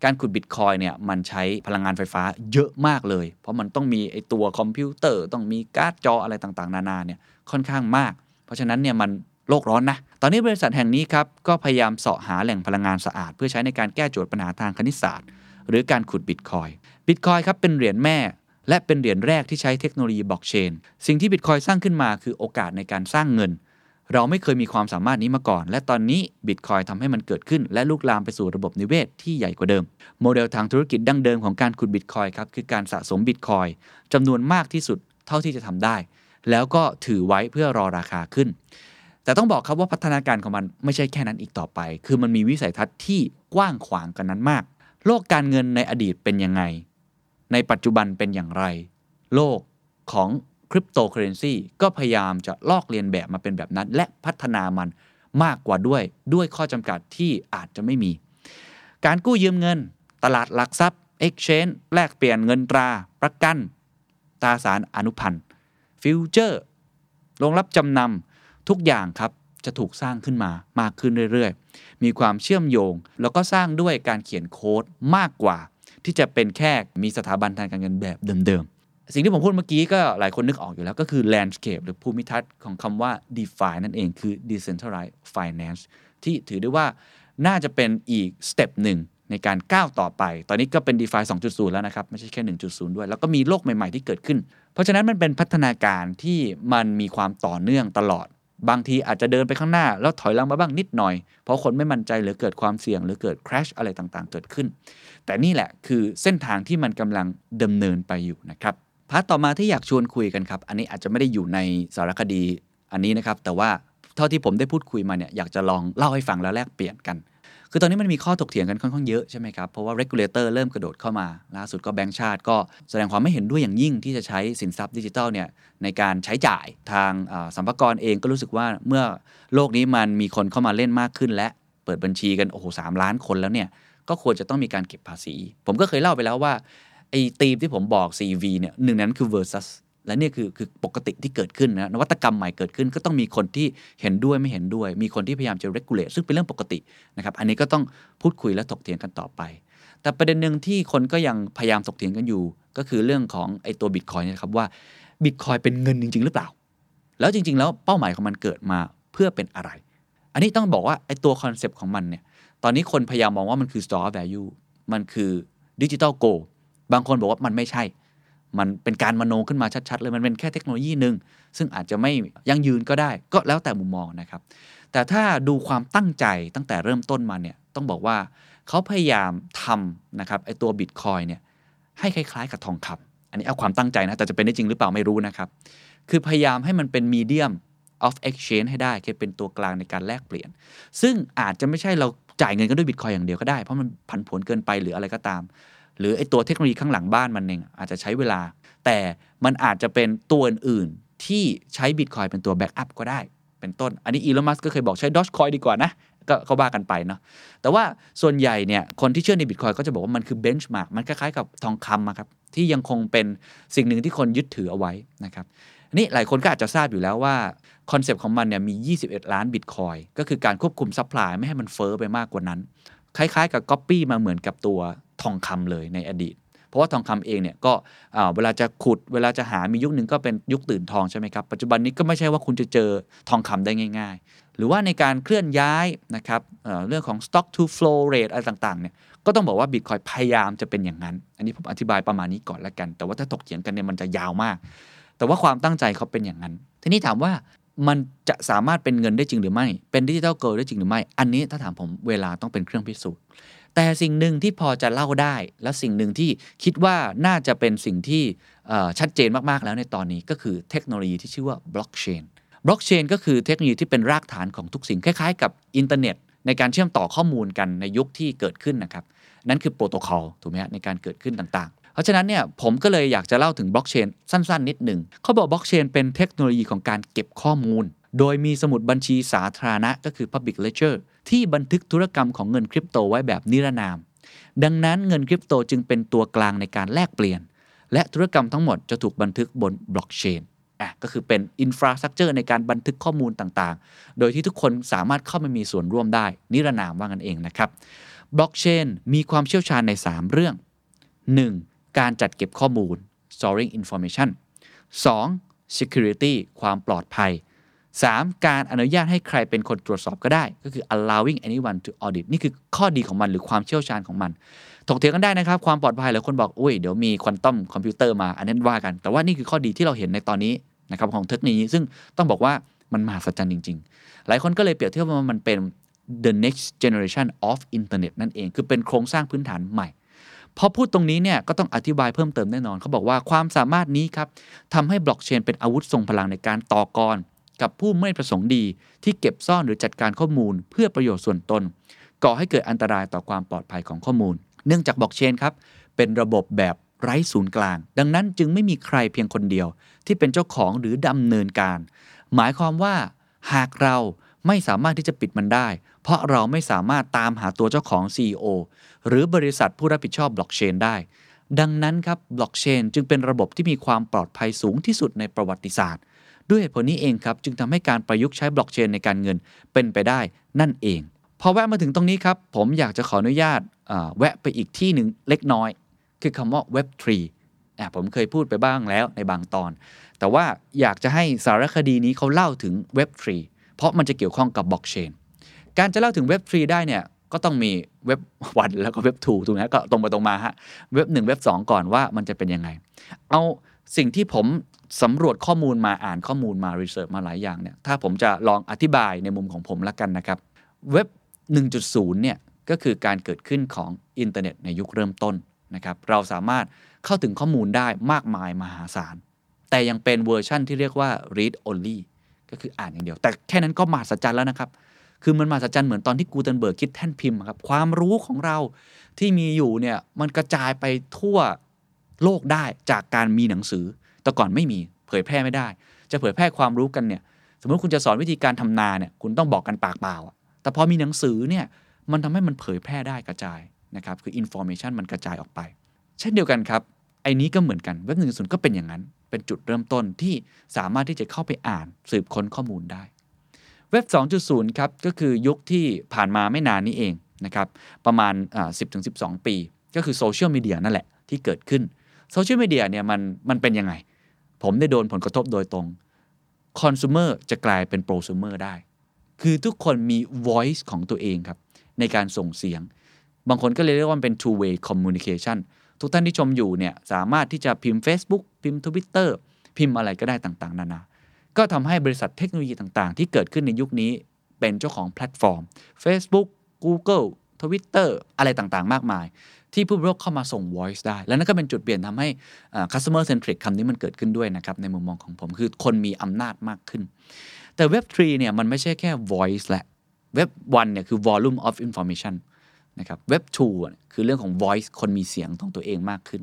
การขุดบิตคอยน์เนี่ยมันใช้พลังงานไฟฟ้าเยอะมากเลย เพราะมันต้องมีไอตัวคอมพิวเตอร์ ต้องมีการ์ดจออะไรต่างๆ นานาเนี่ยค่อนข้างมาก เพราะฉะนั้นเนี่ยมันโลกร้อนนะ ตอนนี้บริษัทแห่งนี้ครับก็พยายามเสาะหาแหล่งพลังงานสะอาด เพื่อใช้ในการแก้โจทย์ปัญหาทางคณิตศาสตร์ หรือการขุดบิตคอยน์บิตคอยน์ครับเป็นเหรียญแม่ และเป็นเหรียญแรกที่ใช้เทคโนโลยีบล็อกเชน สิ่งที่บิตคอยน์สร้างขึ้นมาคือโอกาสในการสร้างเงิน เราไม่เคยมีความสามารถนี้มาก่อน และตอนนี้บิตคอยน์ทำให้มันเกิดขึ้น และลุกลามไปสู่ระบบนิเวศที่ใหญ่กว่าเดิม โมเดลทางธุรกิจดั้งเดิมของการขุดบิตคอยน์ครับคือการสะสมบิตคอยน์จำนวนมากที่สุดเท่าที่จะทำได้ แล้วก็ถือไว้เพื่อรอราคาขึ้น แต่ต้องบอกครับว่าพัฒนาการของมันไม่ใช่แค่นั้นอีกต่อไป คือมันมีวิสัยทัศน์ที่กว้างขวางกันนั้นมาก โลกการเงินในอดีตเป็นยังไง ในปัจจุบันเป็นอย่างไร โลกของคริปโตเคอเรนซีก็พยายามจะลอกเลียนแบบมาเป็นแบบนั้น และพัฒนามันมากกว่าด้วย ด้วยข้อจำกัดที่อาจจะไม่มี การกู้ยืมเงิน ตลาดหลักทรัพย์ Exchange แลกเปลี่ยนเงินตรา ประกันตราสารอนุพันธ์ futures โรงรับจำนำทุกอย่างครับจะถูกสร้างขึ้นมามากขึ้นเรื่อยๆ มีความเชื่อมโยง แล้วก็สร้างด้วยการเขียนโค้ดมากกว่า ที่จะเป็นแค่มีสถาบันทางการเงินแบบเดิมๆ สิ่งที่ผมพูดเมื่อกี้ก็หลายคนนึกออกอยู่แล้วก็คือ landscape หรือภูมิทัศน์ของคำว่า DeFi นั่นเองคือ decentralized finance ที่ถือได้ว่าน่าจะเป็นอีก step หนึ่งในการก้าวต่อไป ตอนนี้ก็เป็น DeFi 2.0 แล้วนะครับ ไม่ใช่แค่ 1.0 ด้วย แล้วก็มีโลกใหม่ ๆ ที่เกิดขึ้น เพราะฉะนั้นมันเป็นพัฒนาการที่มันมีความต่อเนื่องตลอด บางทีอาจจะเดินไปข้างหน้า แล้วถอยหลังมาบ้างนิดหน่อย เพราะคนไม่มั่นใจหรือเกิดความเสี่ยง หรือเกิด crash อะไรต่างๆ เกิดขึ้น แต่นี่แหละคือเส้นทางที่มันกำลังดำเนินไปอยู่นะครับ part ต่อมาที่อยากชวนคุยกันครับ อันนี้อาจจะไม่ได้อยู่ในสารคดีอันนี้นะครับ แต่ว่าเท่าที่ผมได้พูดคุยมาเนี่ยอยากจะลองเล่าให้ฟังแล้วแลกเปลี่ยนกัน คือตอนนี้มันมีข้อถกเถียงกันค่อนข้างเยอะใช่ไหมครับ เพราะว่า regulator เริ่มกระโดดเข้ามา ล่าสุดก็แบงก์ชาติก็แสดงความไม่เห็นด้วยอย่างยิ่งที่จะใช้สินทรัพย์ดิจิทัลเนี่ยในการใช้จ่ายทางสัมภาระเองก็รู้สึกว่าเมื่อโลกนี้มันมีคนเข้ามาเล่นมากขึ้น และเปิดบัญชีกันโอ้โหสามล้านคนแล้วเนี่ยก็ควรจะต้องมีการเก็บภาษี ผมก็เคยเล่าไปแล้วว่าไอ้ธีมที่ผมบอก CV เนี่ยหนึ่งนั้นคือ versus และนี่คือคือปกติที่เกิดขึ้นนะนวัตกรรมใหม่เกิดขึ้น ก็ต้องมีคนที่เห็นด้วยไม่เห็นด้วย มีคนที่พยายามจะ regulate ซึ่งเป็นเรื่องปกตินะครับอันนี้ก็ต้องพูดคุยและถกเถียงกันต่อไป แต่ประเด็นหนึ่งที่คนก็ยังพยายามถกเถียงกันอยู่ ก็คือเรื่องของไอ้ตัวบิตคอยน์เนี่ยนะครับว่าบิตคอยน์เป็นเงินจริง ๆ หรือเปล่า แล้วจริง ๆ แล้วเป้าหมายของมันเกิดมาเพื่อเป็นอะไร อันนี้ต้องบอกว่าไอ้ตัวคอนเซปต์ของมันเนี่ยตอนนี้คนพยายามมองว่ามันคือ store of value มันคือดิจิ t a ลโกบางคนบอกว่ามันไม่ใช่ มันเป็นการมโนขึ้นมาชัดๆเลยมันเป็นแค่เทคโนโลยีหนึ่งซึ่งอาจจะไม่ยั่งยืนก็ได้ ก็แล้วแต่มุมมองนะครับ แต่ถ้าดูความตั้งใจตั้งแต่เริ่มต้นมาเนี่ยต้องบอกว่าเขาพยายามทำนะครับไอตัวบิตคอยเนี่ยให้คล้ายๆ กับทองคำอันนี้เอาความตั้งใจนะ แต่จะเป็นได้จริงหรือเปล่าไม่รู้นะครับ คือพยายามให้มันเป็นมีเดียม of exchange ให้ได้คือเป็นตัวกลางในการแลกเปลี่ยน ซึ่งอาจจะไม่ใช่เราจ่ายเงินกันด้วยบิตคอยอย่างเดียวก็ได้ เพราะมันผันผวนเกินไปหรืออะไรก็ตาม หรือไอตัวเทคโนโลยีข้างหลังบ้านมันเองอาจจะใช้เวลา แต่มันอาจจะเป็นตัวอื่นๆที่ใช้บิตคอยน์เป็นตัว backup ก็ได้ เป็นต้น อันนี้อีลอนมัสก็เคยบอกใช้ดอ g คอยดีกว่านะก็ก็ว่ากันไปเนาะแต่ว่าส่วนใหญ่เนี่ยคนที่เชื่อในบิตคอยน์ก็จะบอกว่ามันคือ benchmark มันคล้ายๆกับทองคำครับที่ยังคงเป็นสิ่งหนึ่งที่คนยึดถือเอาไว้นะครับอันนี้หลายคนก็อาจจะทราบอยู่แล้วว่าคอนเซปต์ของมันเนี่ยมี 21 ล้านบิตคอยน์ก็คือการควบคุม supply ไม่ให้มันเฟ้อไปมากกว่านั้น คล้ายๆ กับก๊อปปี้มาเหมือนกับตัวทองคำเลยในอดีต เพราะว่าทองคำเองเนี่ยก็เวลาจะขุดเวลาจะหามียุคหนึ่งก็เป็นยุคตื่นทองใช่ไหมครับปัจจุบันนี้ก็ไม่ใช่ว่าคุณจะเจอทองคำได้ง่าย ๆ หรือว่าในการเคลื่อนย้ายนะครับเเรื่องของ stock to flow rate อะไรต่างๆเนี่ยก็ต้องบอกว่า Bitcoin พยายามจะเป็นอย่างนั้น อันนี้ผมอธิบายประมาณนี้ก่อนละกัน แต่ว่าถ้าถกเถียงกันเนี่ยมันจะยาวมาก แต่ว่าความตั้งใจเขาเป็นอย่างนั้น ทีนี้ถามว่า มันจะสามารถเป็นเงินได้จริงหรือไม่ เป็นดิจิทัลเกิลได้จริงหรือไม่ อันนี้ถ้าถามผมเวลาต้องเป็นเครื่องพิสูจน์ แต่สิ่งหนึ่งที่พอจะเล่าได้ และสิ่งหนึ่งที่คิดว่าน่าจะเป็นสิ่งที่ชัดเจนมาก ๆ แล้วในตอนนี้ก็คือเทคโนโลยีที่ชื่อว่าบล็อกเชน บล็อกเชนก็คือเทคโนโลยีที่เป็นรากฐานของทุกสิ่งคล้าย ๆ กับอินเทอร์เน็ต ในการเชื่อมต่อข้อมูลกันในยุคที่เกิดขึ้นนะครับ นั่นคือโปรโตคอลถูกไหมฮะในการเกิดขึ้นต่างๆ เพราะฉะนั้นเนี่ยผมก็เลยอยากจะเล่าถึงบล็อกเชนสั้น ๆ นิดหนึ่งเขาบอกบล็อกเชนเป็นเทคโนโลยีของการเก็บข้อมูล โดยมีสมุดบัญชีสาธารณะก็คือ Public Ledger ที่บันทึกธุรกรรมของเงินคริปโตไว้แบบนิรนาม ดังนั้นเงินคริปโตจึงเป็นตัวกลางในการแลกเปลี่ยน และธุรกรรมทั้งหมดจะถูกบันทึกบนบล็อกเชนอะก็คือเป็น infrastructure ในการบันทึกข้อมูลต่างๆ โดยที่ทุกคนสามารถเข้ามามีส่วนร่วมได้ นิรนามว่ากันเองนะครับบล็อกเชนมีความเชี่ยวชาญใน 3 เรื่อง 1. การจัดเก็บข้อมูล storing information 2. security ความปลอดภัย 3. การอนุญาตให้ใครเป็นคนตรวจสอบก็ได้ ก็คือ allowing anyone to audit นี่คือข้อดีของมันหรือความเชี่ยวชาญของมันถกเถียงกันได้นะครับ ความปลอดภัยหลายคนบอกอุ้ยเดี๋ยวมีควอนตัมคอมพิวเตอร์มาอันนั้นว่ากัน แต่ว่านี่คือข้อดีที่เราเห็นในตอนนี้นะครับของเทคโนโลยีซึ่งต้องบอกว่ามันมหัศจรรย์จริง ๆ หลายคนก็เลยเปรียบเทียบว่ามันเป็น the next generation of internet นั่นเอง คือเป็นโครงสร้างพื้นฐานใหม่ พอพูดตรงนี้เนี่ยก็ต้องอธิบายเพิ่มเติมแน่นอนเขาบอกว่าความสามารถนี้ครับทำให้บล็อกเชนเป็นอาวุธทรงพลังในการต่อกร กับผู้ไม่ประสงค์ดีที่เก็บซ่อนหรือจัดการข้อมูล เพื่อประโยชน์ส่วนตน ก่อให้เกิดอันตรายต่อความปลอดภัยของข้อมูล เนื่องจากบล็อกเชนครับเป็นระบบแบบไร้ศูนย์กลาง ดังนั้นจึงไม่มีใครเพียงคนเดียว ที่เป็นเจ้าของหรือดำเนินการ หมายความว่าหากเราไม่สามารถที่จะปิดมันได้ ราะเราไม่สามารถตามหาตัวเจ้าของ CEO หรือบริษัทผู้รับผิดชอบบล็อกเชนได้ ดังนั้นครับบล็อกเชนจึงเป็นระบบที่มีความปลอดภัยสูงที่สุดในประวัติศาสตร์ ด้วยเหตุผลนี้เองครับ จึงทำให้การประยุกต์ใช้บล็อกเชนในการเงินเป็นไปได้นั่นเอง พอแวะมาถึงตรงนี้ครับ ผมอยากจะขออนุญาตแวะไปอีกที่หนึ่งเล็กน้อย คือคำว่า Web3 ผมเคยพูดไปบ้างแล้วในบางตอน แต่ว่าอยากจะให้สารคดีนี้เขาเล่าถึงเว็บ3เพราะมันจะเกี่ยวข้องกับบล็อกเชน การจะเล่าถึงเว็บ3ได้เนี่ยก็ต้องมีเว็บ one แล้วก็เว็บ2ถูกไหมก็ตรงไปตรงมาฮะเว็บ1เว็บ2 ก่อนว่ามันจะเป็นยังไง เอาสิ่งที่ผมสำรวจข้อมูลมาอ่านข้อมูลมา research มาหลายอย่างเนี่ยถ้าผมจะลองอธิบายในมุมของผมละกันนะครับ เว็บ 1.0 เนี่ยก็คือการเกิดขึ้นของอินเทอร์เน็ตในยุคเริ่มต้นนะครับเราสามารถเข้าถึงข้อมูลได้มากมายมหาศาล แต่ยังเป็นเวอร์ชั่นที่เรียกว่า read only ก็คืออ่านอย่างเดียว แต่แค่นั้นก็มหัศจรรย์แล้วนะครับ คือมันมหัศจรรย์เหมือนตอนที่กูเทนเบิร์กคิดแท่นพิมพ์ครับความรู้ของเราที่มีอยู่เนี่ยมันกระจายไปทั่วโลกได้จากการมีหนังสือ แต่ก่อนไม่มีเผยแพร่ไม่ได้ จะเผยแพร่ความรู้กันเนี่ยสมมติคุณจะสอนวิธีการทำนาเนี่ยคุณต้องบอกกันปากเปล่าอะแต่พอมีหนังสือเนี่ยมันทำให้มันเผยแพร่ได้กระจายนะครับคือ information มันกระจายออกไป เช่นเดียวกันครับไอ้นี้ก็เหมือนกันเว็บหนึ่งศูนย์ก็เป็นอย่างนั้น เป็นจุดเริ่มต้นที่สามารถที่จะเข้าไปอ่านสืบค้นข้อมูลได้ เว็บ 2.0 ครับ ก็คือยุคที่ผ่านมาไม่นานนี้เองนะครับ ประมาณ 10-12 ปี ก็คือโซเชียลมีเดียนั่นแหละที่เกิดขึ้นโซเชียลมีเดียเนี่ยมันมันเป็นยังไง ผมได้โดนผลกระทบโดยตรงคอน sumer จะกลายเป็นโปร sumer ได้ คือทุกคนมี voice ของตัวเองครับ ในการส่งเสียง บางคนก็เลยเรียกว่ามันเป็น two way communication ทุกท่านที่ชมอยู่เนี่ยสามารถที่จะพิมพ์ Facebook พิมพ์ Twitter พิมพ์อะไรก็ได้ต่างๆ นานา ก็ทำให้บริษัทเทคโนโลยีต่างๆ ที่เกิดขึ้นในยุคนี้เป็นเจ้าของแพลตฟอร์ม Facebook Google Twitter อะไรต่างๆ มากมาย ที่ผู้บริโภคเข้ามาส่ง voice ได้ แล้วนั่นก็เป็นจุดเปลี่ยนทำให้ customer centric คำนี้มันเกิดขึ้นด้วยนะครับ ในมุมมองของผมคือคนมีอำนาจมากขึ้น แต่เว็บ3เนี่ยมันไม่ใช่แค่ voice แหละเว็บ1เนี่ยคือ volume of information นะครับเว็บ2อะคือเรื่องของ voice คนมีเสียงของตัวเองมากขึ้น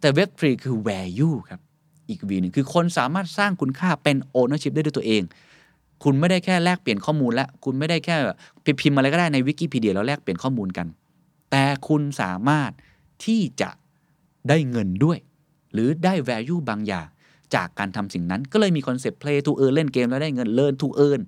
แต่เว็บ3คือ value ครับ อีก V หนึ่งคือคนสามารถสร้างคุณค่าเป็น ownership ได้ด้วยตัวเอง คุณไม่ได้แค่แลกเปลี่ยนข้อมูลและคุณไม่ได้แค่พิมพ์อะไรก็ได้ในวิกิพีเดียแล้วแลกเปลี่ยนข้อมูลกัน แต่คุณสามารถที่จะได้เงินด้วย หรือได้ value บางอย่างจากการทำสิ่งนั้น ก็เลยมีคอนเซปต์ play to earn เล่นเกมแล้วได้เงิน learn to earn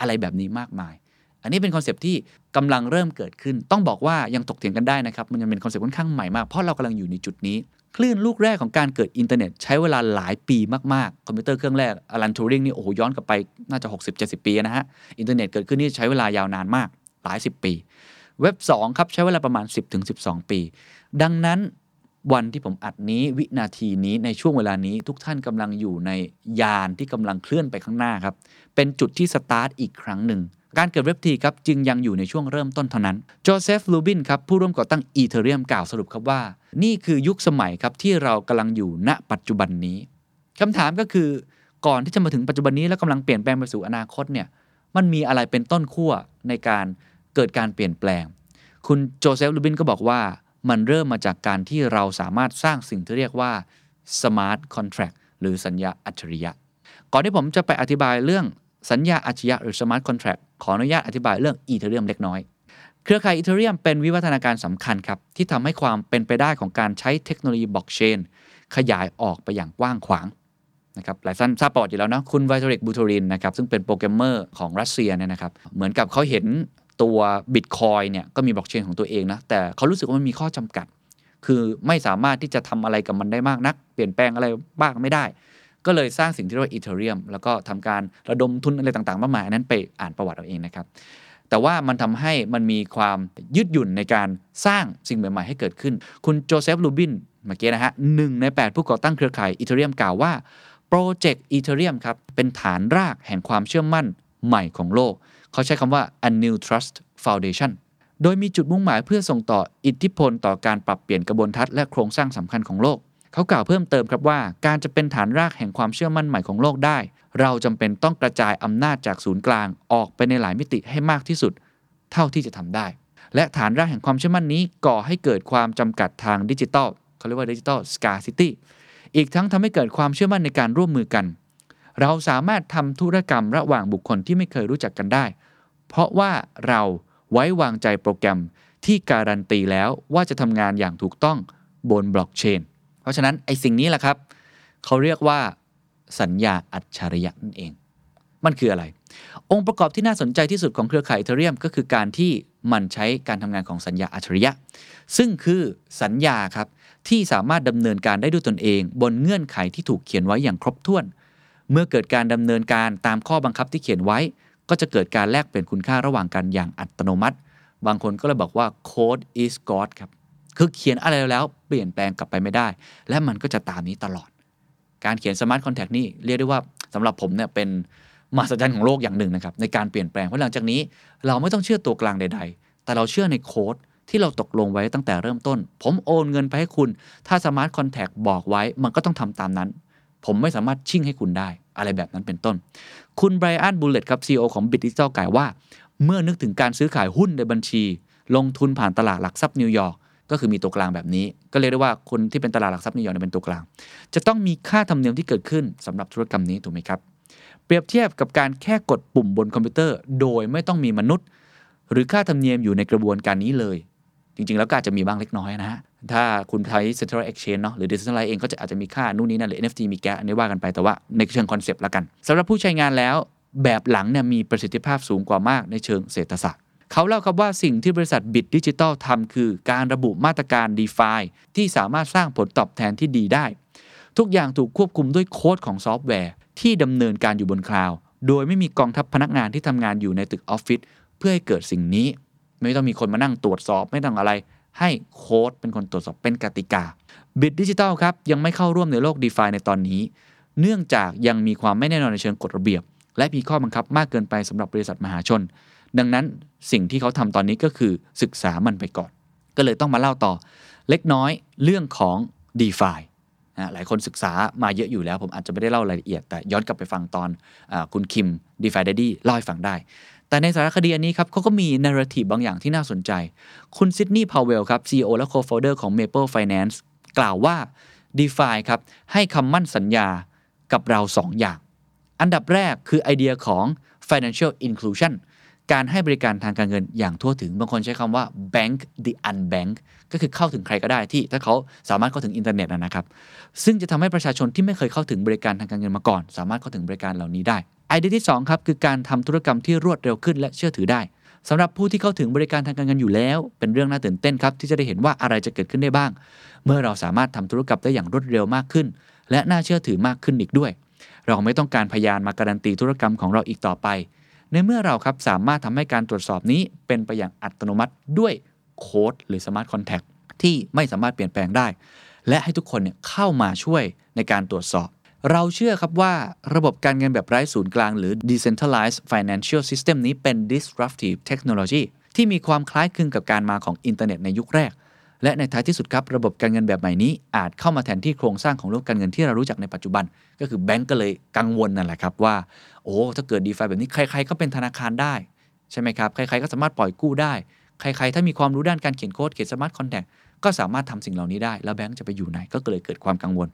อะไรแบบนี้มากมาย อันนี้เป็นคอนเซปต์ที่กำลังเริ่มเกิดขึ้น ต้องบอกว่ายังถกเถียงกันได้นะครับ มันยังเป็นคอนเซปต์ค่อนข้างใหม่มาก เพราะเรากำลังอยู่ในจุดนี้ คลื่นลูกแรกของการเกิดอินเทอร์เน็ต ใช้เวลาหลายปีมากๆ คอมพิวเตอร์เครื่องแรกอลันทูริงนี่โอ้โหย้อนกลับไปน่าจะ 60-70 ปีนะฮะ อินเทอร์เน็ตเกิดขึ้นนี่ใช้เวลายาวนานมากหลาย 10 ปี เว็บ 2 ครับ ใช้เวลาประมาณ 10-12 ปี ดังนั้นวันที่ผมอัดนี้วินาทีนี้ในช่วงเวลานี้ทุกท่านกำลังอยู่ในยานที่กำลังเคลื่อนไปข้างหน้าครับ เป็นจุดที่สตาร์ทอีกครั้งหนึ่ง การเกิดเว็บ three ครับจึงยังอยู่ในช่วงเริ่มต้นเท่านั้นโจเซฟลูบินครับผู้ร่วมก่อตั้งอีเธอเรียมกล่าวสรุปครับว่า นี่คือยุคสมัยครับที่เรากำลังอยู่ณปัจจุบันนี้คำถามก็คือก่อนที่จะมาถึงปัจจุบันนี้แล้วกำลังเปลี่ยนแปลงไปสู่อนาคตเนี่ยมันมีอะไรเป็นต้นขั้วในการเกิดการเปลี่ยนแปลง คุณโจเซฟลูบินก็บอกว่ามันเริ่มมาจากการที่เราสามารถสร้างสิ่งที่เรียกว่า smart contract หรือสัญญาอัจฉริยะ ก่อนที่ผมจะไปอธิบายเรื่อง สัญญาอัจฉริยะหรือ smart contract ขออนุญาตอธิบายเรื่อง Ethereum เล็กน้อย เครือข่าย Ethereum เป็นวิวัฒนาการสำคัญครับ ที่ทำให้ความเป็นไปได้ของการใช้เทคโนโลยีบล็อกเชนขยายออกไปอย่างกว้างขวางนะครับหลายท่านทราบประวัติอยู่แล้วนะคุณ Vitalik Buterin นะครับซึ่งเป็นโปรแกรมเมอร์ของรัสเซียเนี่ยนะครับเหมือนกับเขาเห็นตัวบิตคอยเนี่ยก็มีบล็อกเชนของตัวเองนะแต่เขารู้สึกว่ามันมีข้อจำกัด คือไม่สามารถที่จะทำอะไรกับมันได้มากนัก เปลี่ยนแปลงอะไรบ้างไม่ได้ ก็เลยสร้างสิ่งที่เรียกว่า Ethereum แล้วก็ทำการระดมทุนอะไรต่างๆ มากมายอันนั้นไปอ่านประวัติเอาเองนะครับ แต่ว่ามันทำให้มันมีความยืดหยุ่นในการสร้างสิ่งใหม่ๆให้เกิดขึ้น คุณโจเซฟลูบินเมื่อกี้นะฮะหนึ่งใน 8 ผู้ก่อตั้งเครือข่าย Ethereum กล่าวว่าโปรเจกต์ Ethereum ครับเป็นฐานรากแห่งความเชื่อมั่นใหม่ของโลก เขาใช้คำว่า a new trust foundation โดยมีจุดมุ่งหมายเพื่อส่งต่ออิทธิพลต่อการปรับเปลี่ยนกระบวนทัศน์และโครงสร้างสำคัญของโลก เขากล่าวเพิ่มเติมครับว่า การจะเป็นฐานรากแห่งความเชื่อมั่นใหม่ของโลกได้ เราจำเป็นต้องกระจายอำนาจจากศูนย์กลางออกไปในหลายมิติให้มากที่สุด เท่าที่จะทำได้ และฐานรากแห่งความเชื่อมั่นนี้ก่อให้เกิดความจำกัดทางดิจิทัลเขาเรียกว่าดิจิทัลสกาซิตี้อีกทั้งทำให้เกิดความเชื่อมั่นในการร่วมมือกัน เราสามารถทำธุรกรรมระหว่างบุคคลที่ไม่เคยรู้จักกันได้ เพราะว่าเราไว้วางใจโปรแกรมที่การันตีแล้วว่าจะทำงานอย่างถูกต้องบนบล็อกเชน เพราะฉะนั้นไอ้สิ่งนี้แหละครับเขาเรียกว่าสัญญาอัจฉริยะนั่นเอง มันคืออะไร องค์ประกอบที่น่าสนใจที่สุดของเครือข่ายอีเทเรียมก็คือการที่มันใช้การทำงานของสัญญาอัจฉริยะ ซึ่งคือสัญญาครับที่สามารถดำเนินการได้ด้วยตนเอง บนเงื่อนไขที่ถูกเขียนไว้อย่างครบถ้วน เมื่อเกิดการดำเนินการตามข้อบังคับที่เขียนไว้ ก็จะเกิดการแลกเปลี่ยนคุณค่าระหว่างกันอย่างอัตโนมัติ บางคนก็เลยบอกว่า code is God ครับ คือเขียนอะไรแล้วเปลี่ยนแปลงกลับไปไม่ได้ และมันก็จะตามนี้ตลอด การเขียน Smart Contract นี่เรียกได้ว่าสำหรับผมเนี่ยเป็นมหัศจรรย์ของโลกอย่างหนึ่งนะครับในการเปลี่ยนแปลงเพราะหลังจากนี้ เราไม่ต้องเชื่อตัวกลางใด ๆ แต่เราเชื่อในโค้ดที่เราตกลงไว้ตั้งแต่เริ่มต้น ผมโอนเงินไปให้คุณ ถ้า Smart Contract บอกไว้มันก็ต้องทำตามนั้น ผมไม่สามารถชิ่งให้คุณได้ อะไรแบบนั้นเป็นต้น คุณไบรอันบูลเลตครับ CEO ของ Bit Digital กล่าวว่า เมื่อนึกถึงการซื้อขายหุ้นในบัญชี ลงทุนผ่านตลาดหลักทรัพย์นิวยอร์ก ก็คือมีตัวกลางแบบนี้ ก็เรียกได้ว่าคนที่เป็นตลาดหลักทรัพย์นิวยอร์กเป็นตัวกลาง จะต้องมีค่าธรรมเนียมที่เกิดขึ้นสำหรับธุรกรรมนี้ถูกไหมครับ เปรียบเทียบกับการแค่กดปุ่มบนคอมพิวเตอร์ โดยไม่ต้องมีมนุษย์ หรือค่าธรรมเนียมอยู่ในกระบวนการนี้เลย จริงๆ แล้วก็อาจจะมีบ้างเล็กน้อยนะฮะถ้าคุณใช้ Central Exchange เนาะหรือ Decentralized เองก็จะอาจจะมีค่านู่นนี่นั่นหรือ NFT มีแกอันนี้ว่ากันไปแต่ว่าในเชิงคอนเซปต์ละกันสำหรับผู้ใช้งานแล้ว แบบหลังเนี่ยมีประสิทธิภาพสูงกว่ามากในเชิงเศรษฐศาสตร์ เขาเล่าครับว่าสิ่งที่บริษัทบิ t ดิจิตอลทำคือการระบุมาตรการ d e f i ที่สามารถสร้างผลตอบแทนที่ดีได้ ทุกอย่างถูกควบคุมด้วยโค้ดของซอฟต์แวร์ ที่ดำเนินการอยู่บนคลาวด์โดยไม่มีกองทัพพนักงานที่ทำงานอยู่ในตึกออฟฟิศเพื่อให้เกิดสิ่งนี้ ไม่ต้องมีคนมานั่งตรวจสอบไม่ต้องอะไร ให้โค้ดเป็นคนตรวจสอบเป็นกติกาบิ t ดิจิตอลครับยังไม่เข้าร่วมในโลก d e f i ในตอนนี้ เนื่องจากยังมีความไม่แน่นอนในเชิงกฎระเบียบ และมีข้อบังคับมากเกินไปสำหรับบริษัทมหาชน ดังนั้นสิ่งที่เขาทำตอนนี้ก็คือศึกษามันไปก่อน ก็เลยต้องมาเล่าต่อ เล็กน้อยเรื่องของ d e f i นะหลายคนศึกษามาเยอะอยู่แล้ว ผมอาจจะไม่ได้เล่ารายละเอียด แต่ย้อนกลับไปฟังตอนคุณคิม DeFi Daddy เล่าให้ฟังได้ แต่ในสารคดีอันนี้ครับเขาก็มี narrative บางอย่างที่น่าสนใจ คุณซิดนีย์พาวเวลครับ CEO และ Co-founder ของ Maple Finance กล่าวว่า d e f i ครับให้คำมั่นสัญญากับเรา 2 อย่าง อันดับแรกคือไอเดียของ financial inclusion การให้บริการทางการเงินอย่างทั่วถึง บางคนใช้คำว่า bank the unbanked ก็คือเข้าถึงใครก็ได้ที่ถ้าเขาสามารถเข้าถึงอินเทอร์เน็ตนะครับ ซึ่งจะทำให้ประชาชนที่ไม่เคยเข้าถึงบริการทางการเงินมาก่อน สามารถเข้าถึงบริการเหล่านี้ได้ไอเดียที่2ครับคือการทำธุรกรรมที่รวดเร็วขึ้นและเชื่อถือได้สำหรับผู้ที่เข้าถึงบริการทางการเงินอยู่แล้ว เป็นเรื่องน่าตื่นเต้นครับที่จะได้เห็นว่าอะไรจะเกิดขึ้นได้บ้าง เมื่อเราสามารถทำธุรกรรมได้อย่างรวดเร็วมากขึ้น และน่าเชื่อถือมากขึ้นอีกด้วย เราไม่ต้องการพยานมาการันตีธุรกรรมของเราอีกต่อไป ในเมื่อเราครับสามารถทำให้การตรวจสอบนี้เป็นไปอย่างอัตโนมัติด้วยโค้ดหรือ smart contract ที่ไม่สามารถเปลี่ยนแปลงได้ และให้ทุกคนเนี่ยเข้ามาช่วยในการตรวจสอบ เราเชื่อครับว่าระบบการเงินแบบไร้ศูนย์กลาง หรือ decentralized financial system นี้เป็น disruptive technology ที่มีความคล้ายคลึงกับการมาของอินเทอร์เน็ตในยุคแรก และในท้ายที่สุดครับระบบการเงินแบบใหม่นี้ อาจเข้ามาแทนที่โครงสร้างของโลกการเงินที่เรารู้จักในปัจจุบัน ก็คือแบงก์ก็เลยกังวลนั่นแหละครับว่า โอ้ถ้าเกิด d e f i แบบนี้ใคร ๆ ก็เป็นธนาคารได้ใช่ไหมครับใครๆก็สามารถปล่อยกู้ได้ ใครๆถ้ามีความรู้ด้านการเขียนโค้ดเขียน smart contract ก็สามารถทำสิ่งเหล่านี้ได้ แล้วแบงก์จะไปอยู่ไหนก็เลยเกิดความกังวล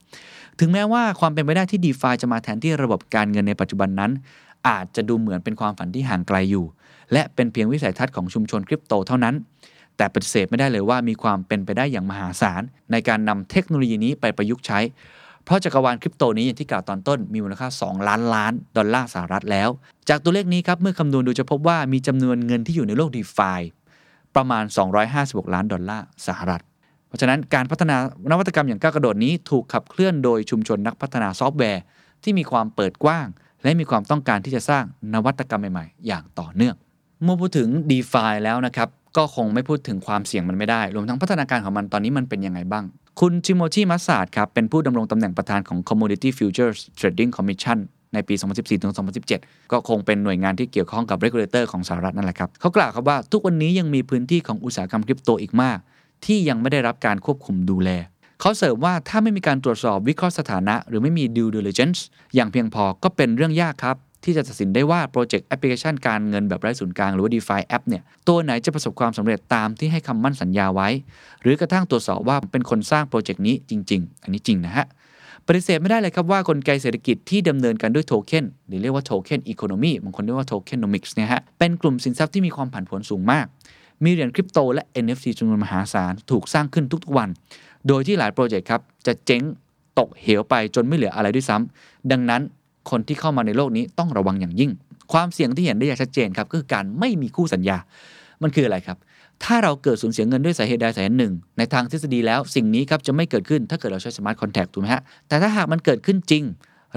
ถึงแม้ว่าความเป็นไปได้ที่ d e f i จะมาแทนที่ระบบการเงินในปัจจุบันนั้น อาจจะดูเหมือนเป็นความฝันที่ห่างไกลอยู่ และเป็นเพียงวิสัยทัศน์ของชุมชนคริปโตเท่านั้น แต่ปฏิเสธไม่ได้เลยว่ามีความเป็นไปได้อย่างมหาศาลในการนำเทคโนโลยีนี้ไปประยุกต์ใช้ เพราะจักรวาลคริปโตนี้อย่างที่กล่าวตอนต้นมีมูลค่า 2 ล้านล้านดอลลาร์สหรัฐแล้ว จากตัวเลขนี้ครับเมื่อคำนวณดูจะพบว่ามีจำนวนเงินที่อยู่ในโลก d e f i ประมาณ 256 ล้านดอลลาร์สหรัฐ เพราะฉะนั้นการพัฒนานวัตกรรมอย่างก้าวกระโดดนี้ถูกขับเคลื่อนโดยชุมชนนักพัฒนาซอฟต์แวร์ ที่มีความเปิดกว้าง และมีความต้องการที่จะสร้างนวัตกรรมใหม่ๆ อย่างต่อเนื่อง เมื่อพูดถึง d e f i แล้วนะครับก็คงไม่พูดถึงความเสี่ยงมันไม่ได้ รวมทั้งพัฒนาการของมันตอนนี้มันเป็นยังไงบ้าง คุณทิโมธีแมสซาดครับ เป็นผู้ดำรงตำแหน่งประธานของ Commodity Futures Trading Commission ในปี 2014-2017 ก็คงเป็นหน่วยงานที่เกี่ยวข้องกับ regulator ของสหรัฐนั่นแหละครับ เขากล่าวครับว่าทุกวันนี้ยังมีพื้นที่ของอุตสาหกรรมคริปโตอีกมาก ที่ยังไม่ได้รับการควบคุมดูแล เขาเสริมว่าถ้าไม่มีการตรวจสอบวิเคราะห์สถานะ หรือไม่มี due diligence อย่างเพียงพอก็เป็นเรื่องยากครับ ที่จะตัดสินได้ว่าโปรเจกต์แอปพลิเคชันการเงินแบบไร้ศูนย์กลางหรือว่า DeFi แอปเนี่ยตัวไหนจะประสบความสำเร็จตามที่ให้คำมั่นสัญญาไว้ หรือกระทั่งตรวจสอบว่าเป็นคนสร้างโปรเจกต์นี้จริง ๆ อันนี้จริงนะฮะปฏิเสธไม่ได้เลยครับว่ากลไกเศรษฐกิจที่ดำเนินกันด้วยโทเค็นหรือเรียกว่า token economy บางคนเรียกว่า tokenomics เนี่ยฮะเป็นกลุ่มสินทรัพย์ที่มีความผันผวนสูงมาก มีเหรียญคริปโตและ NFT จำนวนมหาศาลถูกสร้างขึ้นทุกๆวัน โดยที่หลายโปรเจกต์ครับจะเจ๊งตกเหวไปจนไม่เหลืออะไรด้วยซ้ำดังนั้น คนที่เข้ามาในโลกนี้ต้องระวังอย่างยิ่ง ความเสี่ยงที่เห็นได้อย่างชัดเจนครับก็คือการไม่มีคู่สัญญา มันคืออะไรครับ ถ้าเราเกิดสูญเสียเงินด้วยสาเหตุใดสาเหตุหนึ่ง ในทางทฤษฎีแล้วสิ่งนี้ครับจะไม่เกิดขึ้นถ้าเกิดเราใช้ smart contract ถูกไหมฮะแต่ถ้าหากมันเกิดขึ้นจริง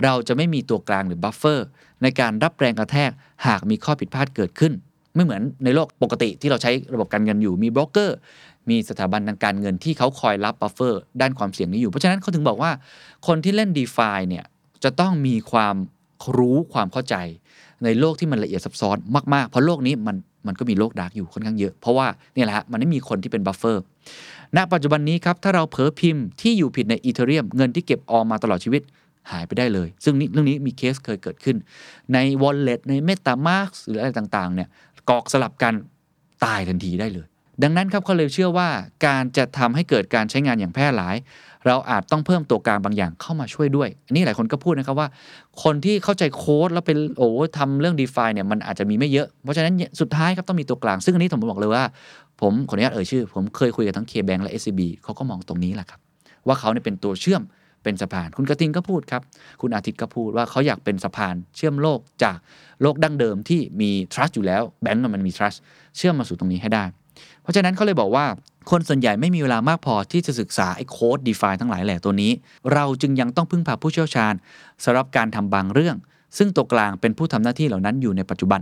เราจะไม่มีตัวกลางหรือ buffer ในการรับแรงกระแทกหากมีข้อผิดพลาดเกิดขึ้น ไม่เหมือนในโลกปกติที่เราใช้ระบบการเงินอยู่มีโบรกเกอร์มีสถาบันทางการเงินที่เขาคอยรับ buffer ด้านความเสี่ยงนี้อยู่ เพราะฉะนั้นเขาถึงบอกว่าคนที่เล่น DeFi เนี่ย จะต้องมีความรู้ความเข้าใจ ในโลกที่มันละเอียดซับซ้อนมากๆ เพราะโลกนี้มันมันก็มีโลก dark อยู่ค่อนข้างเยอะ เพราะว่าเนี่ยแหละฮะมันไม่มีคนที่เป็น buffer ณปัจจุบันนี้ครับถ้าเราเผลอพิมพ์ที่อยู่ผิดใน Ethereum เงินที่เก็บออมมาตลอดชีวิตหายไปได้เลย ซึ่งนี่เรื่องนี้มีเคสเคยเกิดขึ้น ใน Wallet ใน MetaMask หรืออะไรต่างๆเนี่ยกรอกสลับกันตายทันทีได้เลย ดังนั้นครับเขาเลยเชื่อว่าการจะทำให้เกิดการใช้งานอย่างแพร่หลาย เราอาจต้องเพิ่มตัวกลางบางอย่างเข้ามาช่วยด้วย อันนี้หลายคนก็พูดนะครับว่า คนที่เข้าใจโค้ดแล้วเป็นโอ้ทำเรื่อง d e f าเนี่ยมันอาจจะมีไม่เยอะ เพราะฉะนั้นสุดท้ายครับต้องมีตัวกลาง ซึ่งอันนี้ผมบอกเลยว่า ผมขออนุญาตเอ่ยชื่อ ผมเคยคุยกับทั้ง K-Bank และ SCB เขาก็มองตรงนี้แหละครับว่าเขาเนี่ยเป็นตัวเชื่อมเป็นสะพาน คุณกระทิงก็พูดครับ คุณอาทิตย์ก็พูดว่าเขาอยากเป็นสะพาน เชื่อมโลกจากโลกดั้งเดิมที่มี trust อยู่แล้วแบงก์มันมี trust เชื่อมมาสู่ตรงนี้ให้ได้ เพราะฉะนั้นเขาเลยบอกว่าคนส่วนใหญ่ไม่มีเวลามากพอที่จะศึกษาไอ้โค้ด DeFi ทั้งหลายแหล่ตัวนี้ เราจึงยังต้องพึ่งพาผู้เชี่ยวชาญสำหรับการทำบางเรื่อง ซึ่งตัวกลางเป็นผู้ทำหน้าที่เหล่านั้นอยู่ในปัจจุบัน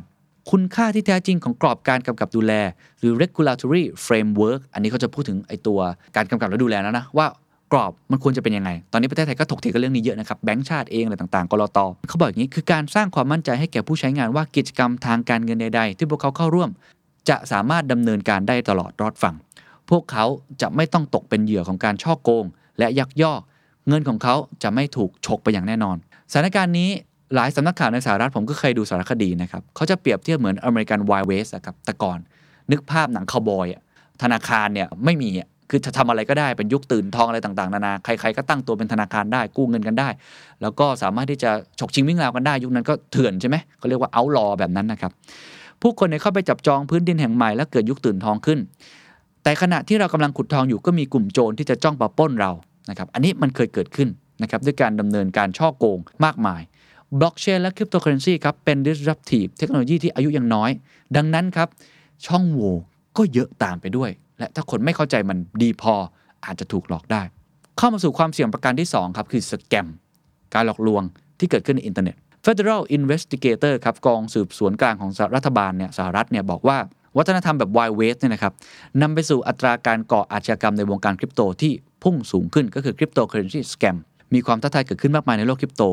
คุณค่าที่แท้จริงของกรอบการกำกับดูแล หรือ regulatory framework อันนี้เขาจะพูดถึงไอ้ตัวการกำกับและดูแลแล้วนะว่ากรอบมันควรจะเป็นยังไง ตอนนี้ประเทศไทยก็ถกเถียงกันเรื่องนี้เยอะนะครับ แบงก์ชาติเองอะไรต่างๆ กรอตเขาบอกอย่างนี้ คือการสร้างความมั่นใจให้แก่ผู้ใช้งานว่ากิจกรรมทางการเงินใดๆ ที่พวกเขาเข้าร่วม จะสามารถดำเนินการได้ตลอดรอดฝั่ง พวกเขาจะไม่ต้องตกเป็นเหยื่อของการช่อโกง และยักยอก เงินของเขาจะไม่ถูกฉกไปอย่างแน่นอน สถานการณ์นี้หลายสำนักข่าวในสหรัฐผมก็เคยดูสารคดีนะครับเขาจะเปรียบเทียบเหมือนอเมริกันไวเวสครับแต่ก่อน นึกภาพหนังคาวบอยธนาคารเนี่ยไม่มีอะคือจะทำอะไรก็ได้เป็นยุคตื่นทองอะไรต่างๆนานาใครๆก็ตั้งตัวเป็นธนาคารได้กู้เงินกันได้ แล้วก็สามารถที่จะฉกชิงวิ่งราวกันได้ ยุคนั้นก็เถื่อนใช่ไหมเขาเรียกว่าเอาลอแบบนั้นนะครับ ผู้คนเนี่ยเข้าไปจับจองพื้นดินแห่งใหม่แล้วเกิดยุคตื่นทองขึ้น แต่ขณะที่เรากำลังขุดทองอยู่ก็มีกลุ่มโจรที่จะจ้องปล้นเรานะครับอันนี้มันเคยเกิดขึ้นนะครับด้วยการดำเนินการฉ้อโกงมากมายบล็อกเชนและคริปโตเคอเรนซีครับเป็น disruptive เทคโนโลยีที่อายุยังน้อย ดังนั้นครับช่องโหว่ก็เยอะตามไปด้วย และถ้าคนไม่เข้าใจมันดีพออาจจะถูกหลอกได้ เข้ามาสู่ความเสี่ยงประการที่ 2 ครับ คือ scam การหลอกลวงที่เกิดขึ้นในอินเทอร์เน็ต Federal Investigator ครับกองสืบสวนกลางของรัฐบาลเนี่ยสหรัฐเนี่ยบอกว่าวัฒนธรรมแบบ Wild West เนี่ยนะครับนำไปสู่อัตราการก่ออาชญากรรมในวงการคริปโตที่พุ่งสูงขึ้นก็คือ cryptocurrency scam มีความท้าทายเกิดขึ้นมากมายในโลกคริปโต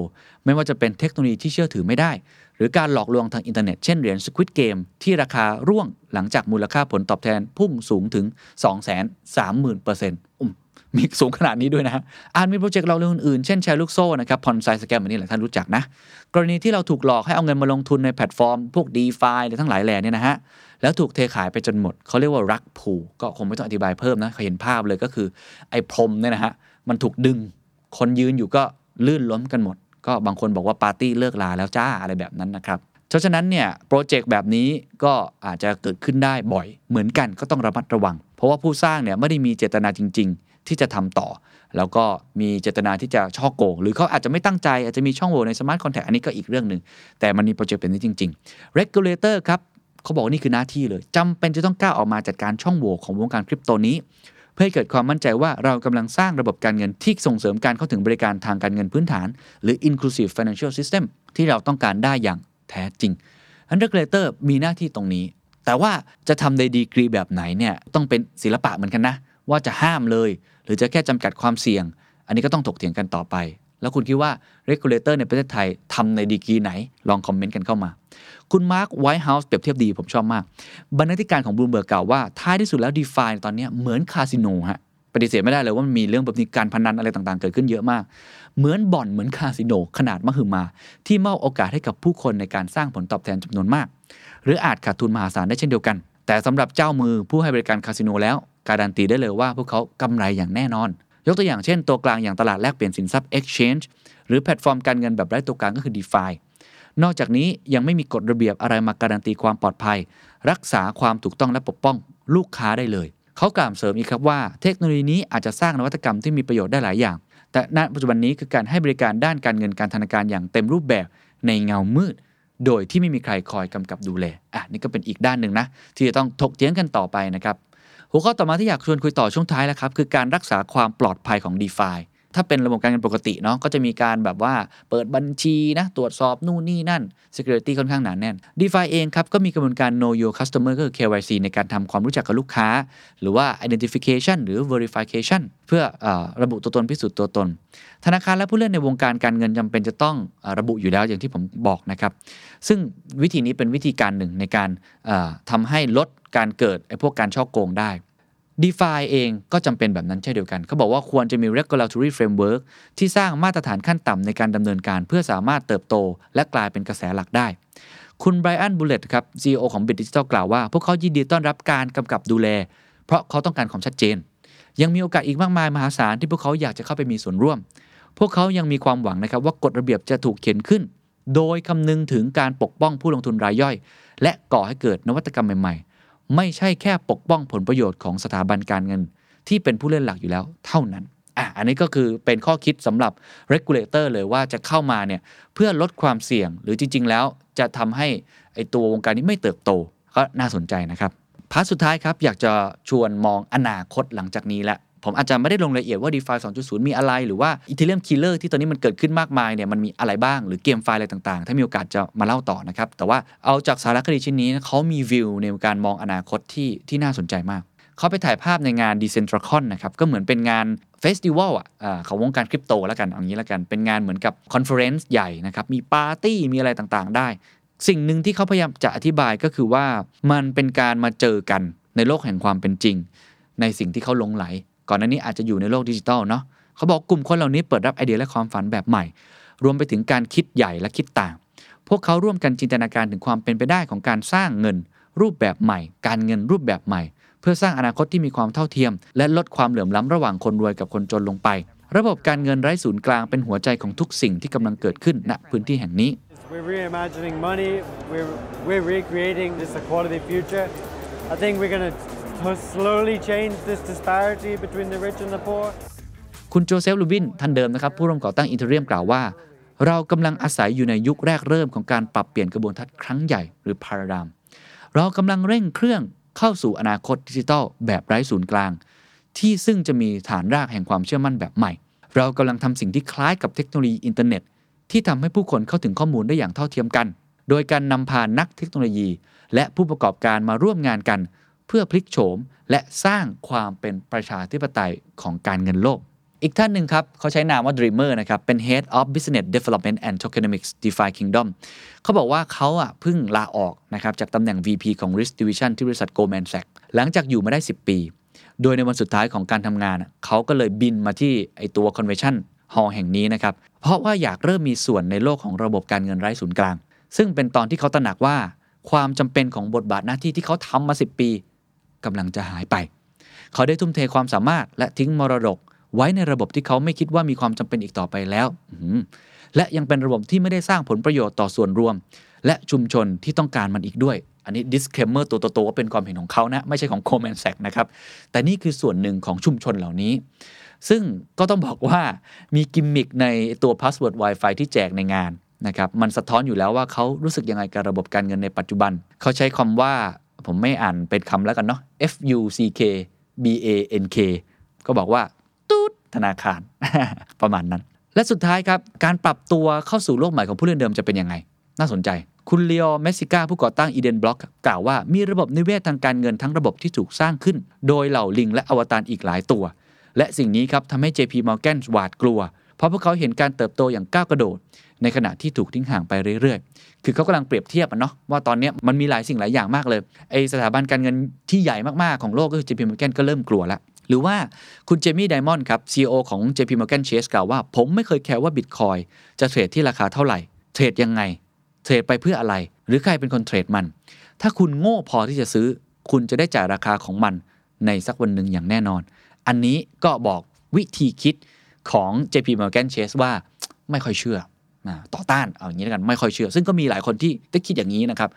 ไม่ว่าจะเป็นเทคโนโลยีที่เชื่อถือไม่ได้ หรือการหลอกลวงทางอินเทอร์เน็ต เช่นเหรียญ Squid Game ที่ราคาร่วงหลังจากมูลค่าผลตอบแทนพุ่งสูงถึง 230,000%อุ้ม มีสูงขนาดนี้ด้วยนะฮะอาจมีโปรเจกต์เราเรื่องอื่นๆ เช่นแชร์ลูกโซ่นะครับ Ponzi scam อันนี้แหละท่านรู้จักนะ กรณีที่เราถูกหลอกให้เอาเงินมาลงทุนในแพลตฟอร์ม พวก d e f าหรือทั้งหลายแหล่เนี่ยนะฮะแล้วถูกเทขายไปจนหมด เขาเรียกว่า rug pull ก็คงไม่ต้องอธิบายเพิ่มนะเขาเห็นภาพเลยก็คือไอ้พรมเนี่ยนะฮะมันถูกดึง คนยืนอยู่ก็ลื่นล้มกันหมด ก็บางคนบอกว่าปาร์ตี้เลิกลาแล้วจ้าอะไรแบบนั้นนะครับเพราะฉะนั้นเนี่ยโปรเจกต์แบบนี้ก็อาจจะเกิดขึ้นได้บ่อยเหมือนกันก็ต้องระมัดระวัง เพราะว่าผู้สร้างเนี่ยไม่ได้มีเจตนาจริง ๆ ที่จะทำต่อ แล้วก็มีเจตนาที่จะฉ้อโกง หรือเขาอาจจะไม่ตั้งใจ อาจจะมีช่องโหว่ใน smart contract อันนี้ก็อีกเรื่องหนึ่งแต่มันมีโปรเจกต์แบบนี้จริงๆ regulator ครับเขาบอกว่านี่คือหน้าที่เลยจำเป็นจะต้องก้าวออกมาจัดการช่องโหว่ของวงการคริปโตนี้ เพื่อให้เกิดความมั่นใจว่าเรากำลังสร้างระบบการเงินที่ส่งเสริมการเข้าถึงบริการทางการเงินพื้นฐาน หรือ inclusive financial system ที่เราต้องการได้อย่างแท้จริงอัน regulator มีหน้าที่ตรงนี้ แต่ว่าจะทำในดีกรีแบบไหนเนี่ยต้องเป็นศิลปะเหมือนกันนะ ว่าจะห้ามเลย หรือจะแค่จำกัดความเสี่ยง อันนี้ก็ต้องถกเถียงกันต่อไป แล้วคุณคิดว่า regulator ในประเทศไทยทำในดีกรีไหน ลองคอมเมนต์กันเข้ามา คุณมาร์คไวท์เฮาส์เปรียบเทียบดีผมชอบมาก บรรณาธิการของบลูเบิร์กกล่าวว่าท้ายที่สุดแล้ว d e f าตอนนี้เหมือนคาสิโนฮะปฏิเสธไม่ได้เลยว่ามันมีเรื่องแบบนี้การพนันอะไรต่างๆ เกิดขึ้นเยอะมาก เหมือนบ่อนเหมือนคาสิโนขนาดมหึมา ที่มอบโอกาสให้กับผู้คนในการสร้างผลตอบแทนจำนวนมาก หรืออาจขาดทุนมหาศาลได้เช่นเดียวกัน แต่สำหรับเจ้ามือผู้ให้บริการคาสิโนแล้ว การันตีได้เลยว่าพวกเขากำไรอย่างแน่นอน ยกตัวอย่างเช่นตัวกลางอย่างตลาดแลกเปลี่ยนสินทรัพย์ exchange หรือแพลตฟอร์มการเงินแบบไร้ตัวกลางก็คือ DeFi นอกจากนี้ยังไม่มีกฎระเบียบอะไรมาการันตีความปลอดภัย รักษาความถูกต้องและปกป้องลูกค้าได้เลย เขากล่าวเสริมอีกครับว่า เทคโนโลยีนี้อาจจะสร้างนวัตกรรมที่มีประโยชน์ได้หลายอย่าง แต่ณปัจจุบันนี้คือการให้บริการด้านการเงินการธนาคารอย่างเต็มรูปแบบในเงามืด โดยที่ไม่มีใครคอยกำกับดูแลอะนี่ก็เป็นอีกด้านหนึ่งนะ ที่จะต้องถกเถียงกันต่อไปนะครับ หัวข้อต่อมาที่อยากชวนคุยต่อช่วงท้ายแล้วครับคือการรักษาความปลอดภัยของ d e f าถ้าเป็นระบบการเงินปกติเนาะก็จะมีการแบบว่าเปิดบัญชีนะตรวจสอบนู่นนี่นั่น security ค่อนข้างหนาแน่น d e f าเองครับก็มีกระบวนการ know your customer ก็คือ KYC ในการทำความรู้จักกับลูกค้า หรือว่า identification หรือ verification เพื่ออระบุตัวตนพิสูจน์ตัวตน ธนาคารและผู้เล่นในวงการการเงินจำเป็นจะต้องอระบุอยู่แล้วอย่างที่ผมบอกนะครับ ซึ่งวิธีนี้เป็นวิธีการหนึ่งในการทำให้ลดการเกิดไอ้พวกการช่อโกงได้ d e f าเองก็จำเป็นแบบนั้นเช่นเดียวกัน เขาบอกว่าควรจะมี regulatory framework ที่สร้างมาตรฐานขั้นต่ำในการดำเนินการ เพื่อสามารถเติบโต และกลายเป็นกระแสหลักได้ คุณไบรอันบูเลตครับ CEO ของ Bit Digital กล่าวว่า พวกเขายินดีต้อนรับการกำกับดูแล เพราะเขาต้องการความชัดเจน ยังมีโอกาสอีกมากมายมหาศาลที่พวกเขาอยากจะเข้าไปมีส่วนร่วม พวกเขายังมีความหวังนะครับว่ากฎระเบียบจะถูกเขียนขึ้น โดยคำนึงถึงการปกป้องผู้ลงทุนรายย่อย และก่อให้เกิดนวัตกรรมใหม่ๆ ไม่ใช่แค่ปกป้องผลประโยชน์ของสถาบันการเงิน ที่เป็นผู้เล่นหลักอยู่แล้วเท่านั้นอะอันนี้ก็คือเป็นข้อคิดสำหรับ regulator เลยว่าจะเข้ามาเนี่ยเพื่อลดความเสี่ยง หรือจริง ๆ แล้วจะทำให้ไอตัววงการนี้ไม่เติบโตก็น่าสนใจนะครับ part สุดท้ายครับอยากจะชวนมองอนาคตหลังจากนี้และ ผมอาจจะไม่ได้ลงรายละเอียดว่า DeFi 2.0 มีอะไร หรือว่า Ethereum Killer ที่ตอนนี้มันเกิดขึ้นมากมายเนี่ยมันมีอะไรบ้างหรือ GameFi อะไรต่างๆ ถ้ามีโอกาสจะมาเล่าต่อนะครับ แต่ว่าเอาจากสารคดีชิ้นนี้เขามีวิวในการมองอนาคตที่ที่น่าสนใจมากเขาไปถ่ายภาพในงาน Decentracon นะครับ ก็เหมือนเป็นงาน festival อะของวงการคริปโตแล้วกันเอางี้แล้วกัน เป็นงานเหมือนกับ conference ใหญ่นะครับ มีปาร์ตี้ มีอะไรต่างๆ ได้ สิ่งหนึ่งที่เขาพยายามจะอธิบายก็คือว่ามันเป็นการมาเจอกันในโลกแห่งความเป็นจริง ในสิ่งที่เขาลงไหล ก่อนหน้านี้อาจจะอยู่ในโลกดิจิทัลเนาะเขาบอกกลุ่มคนเหล่านี้เปิดรับไอเดียและความฝันแบบใหม่ รวมไปถึงการคิดใหญ่และคิดต่าง พวกเขาร่วมกันจินตนาการถึงความเป็นไปได้ของการสร้างเงิน รูปแบบใหม่ การเงินรูปแบบใหม่ เพื่อสร้างอนาคตที่มีความเท่าเทียม และลดความเหลื่อมล้ำระหว่างคนรวยกับคนจนลงไป ระบบการเงินไร้ศูนย์กลางเป็นหัวใจของทุกสิ่งที่กำลังเกิดขึ้นณพื้นที่แห่งนี้ We're reimagining money. We're, we're recreating this equality future. I think we're going to slowly change this disparity between the rich and the poor. คุณโจเซฟลูบินท่านเดิมนะครับ ผู้ร่วมก่อตั้ง Ethereum กล่าวว่า เรากำลังอาศัยอยู่ในยุคแรกเริ่มของการปรับเปลี่ยนกระบวนทัศน์ครั้งใหญ่หรือ paradigm เรากำลังเร่งเครื่องเข้าสู่อนาคตดิจิทัลแบบไร้ศูนย์กลาง ที่ซึ่งจะมีฐานรากแห่งความเชื่อมั่นแบบใหม่ เรากำลังทำสิ่งที่คล้ายกับเทคโนโลยีอินเทอร์เน็ต ที่ทำให้ผู้คนเข้าถึงข้อมูลได้อย่างเท่าเทียมกัน โดยการนำพานักเทคโนโลยี และผู้ประกอบการมาร่วมงานกัน เพื่อพลิกโฉม และสร้างความเป็นประชาธิปไตยของการเงินโลก อีกท่านหนึ่งครับ เขาใช้นามว่า Dreamer นะครับ เป็น Head of Business Development and Tokenomics DeFi Kingdom เขาบอกว่าเขาอะเพิ่งลาออกนะครับจากตำแหน่ง VP ของ Risk Division ที่บริษัท Goldman Sachs หลังจากอยู่มาได้ 10 ปี โดยในวันสุดท้ายของการทำงาน เขาก็เลยบินมาที่ไอตัว Convention Hall แห่งนี้นะครับ เพราะว่าอยากเริ่มมีส่วนในโลกของระบบการเงินไร้ศูนย์กลาง ซึ่งเป็นตอนที่เขาตระหนักว่าความจำเป็นของบทบาทหน้าที่ที่เขาทำมา 10 ปี กำลังจะหายไป เขาได้ทุ่มเทความสามารถและทิ้งมรดก ไว้ในระบบที่เขาไม่คิดว่ามีความจำเป็นอีกต่อไปแล้วและยังเป็นระบบที่ไม่ได้สร้างผลประโยชน์ต่อส่วนรวม และชุมชนที่ต้องการมันอีกด้วย อันนี้ disclaimer ตัวโตๆว่าเป็นความเห็นของเขานะ ไม่ใช่ของ c o m a n s a c นะครับ แต่นี่คือส่วนหนึ่งของชุมชนเหล่านี้ ซึ่งก็ต้องบอกว่ามีกิมมิคในตัว password Wi-Fi ที่แจกในงานนะครับ มันสะท้อนอยู่แล้วว่าเขารู้สึกยังไงกับระบบการเงินในปัจจุบัน เขาใช้คำว่า ผมไม่อ่านเป็นคำแล้วกันเนาะ F U C K B A N K ก็บอกว่าตูดธนาคาร ประมาณนั้น และสุดท้ายครับ การปรับตัวเข้าสู่โลกใหม่ของผู้เล่นเดิมจะเป็นยังไง น่าสนใจ คุณเลโอเมสิก้าผู้ก่อตั้ง Eden Block กล่าวว่ามีระบบนิเวศทางการเงินทั้งระบบที่ถูกสร้างขึ้น โดยเหล่าลิงและอวตารอีกหลายตัว และสิ่งนี้ครับทำให้ JP Morgan หวาดกลัว เพราะพวกเขาเห็นการเติบโตอย่างก้าวกระโดด ในขณะที่ถูกทิ้งห่างไปเรื่อยๆ คือเขากำลังเปรียบเทียบอะเนาะว่าตอนนี้มันมีหลายสิ่งหลายอย่างมากเลยไอสถาบันการเงินที่ใหญ่มากๆของโลกก็คือ JP Morgan ก็เริ่มกลัวแล้วหรือว่าคุณเจมี่ไดมอนด์ครับ CEO ของ JP Morgan Chase กล่าวว่า ผมไม่เคยแคร์ว่าบิตคอยน์จะเทรดที่ราคาเท่าไหร่ เทรดยังไง เทรดไปเพื่ออะไร หรือใครเป็นคนเทรดมัน ถ้าคุณโง่พอที่จะซื้อ คุณจะได้จ่ายราคาของมันในสักวันหนึ่งอย่างแน่นอน อันนี้ก็บอกวิธีคิด ของ JP Morgan Chase ว่าไม่ค่อยเชื่อต่อต้านเอาอย่างนี้แล้วกันไม่ค่อยเชื่อ ซึ่งก็มีหลายคนที่ได้คิดอย่างนี้นะครับ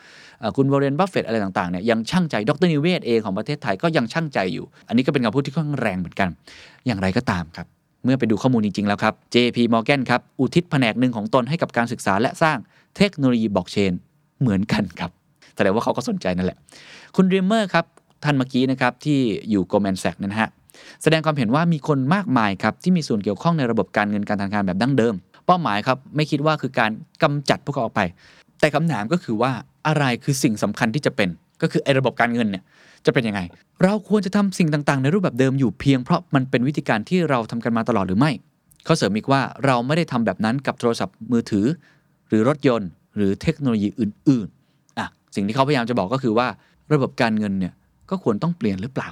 คุณวอร์เรนบัฟเฟตอะไรต่างๆเนี่ยยังชั่งใจดร.นิเวศน์เองของประเทศไทยก็ยังชั่งใจอยู่ อันนี้ก็เป็นคำพูดที่ค่อนข้างแรงเหมือนกัน อย่างไรก็ตามครับ เมื่อไปดูข้อมูลจริง ๆ แล้วครับ JP Morgan ครับ อุทิศแผนกหนึ่งของตนให้กับการศึกษาและสร้างเทคโนโลยีบล็อกเชนเหมือนกันครับแสดงว่าเขาก็สนใจนั่นแหละ คุณด r มเมอร์ครับท่านเมื่อกี้นะครับที่อยู่ Goldman Sachs นะฮะ แสดงความเห็นว่ามีคนมากมายครับที่มีส่วนเกี่ยวข้องในระบบการเงินการธนาคารแบบดั้งเดิม เป้าหมายครับไม่คิดว่าคือการกำจัดพวกเขาออกไป แต่คำถามก็คือว่าอะไรคือสิ่งสำคัญที่จะเป็น ก็คือไอ้ระบบการเงินเนี่ยจะเป็นยังไง เราควรจะทำสิ่งต่างๆ ในรูปแบบเดิมอยู่เพียงเพราะมันเป็นวิธีการที่เราทำกันมาตลอดหรือไม่เขาเสริมอีกว่าเราไม่ได้ทำแบบนั้นกับโทรศัพท์มือถือ หรือรถยนต์ หรือเทคโนโลยีอื่น ๆอะสิ่งที่เขาพยายามจะบอกก็คือว่า ระบบการเงินเนี่ยก็ควรต้องเปลี่ยนหรือเปล่า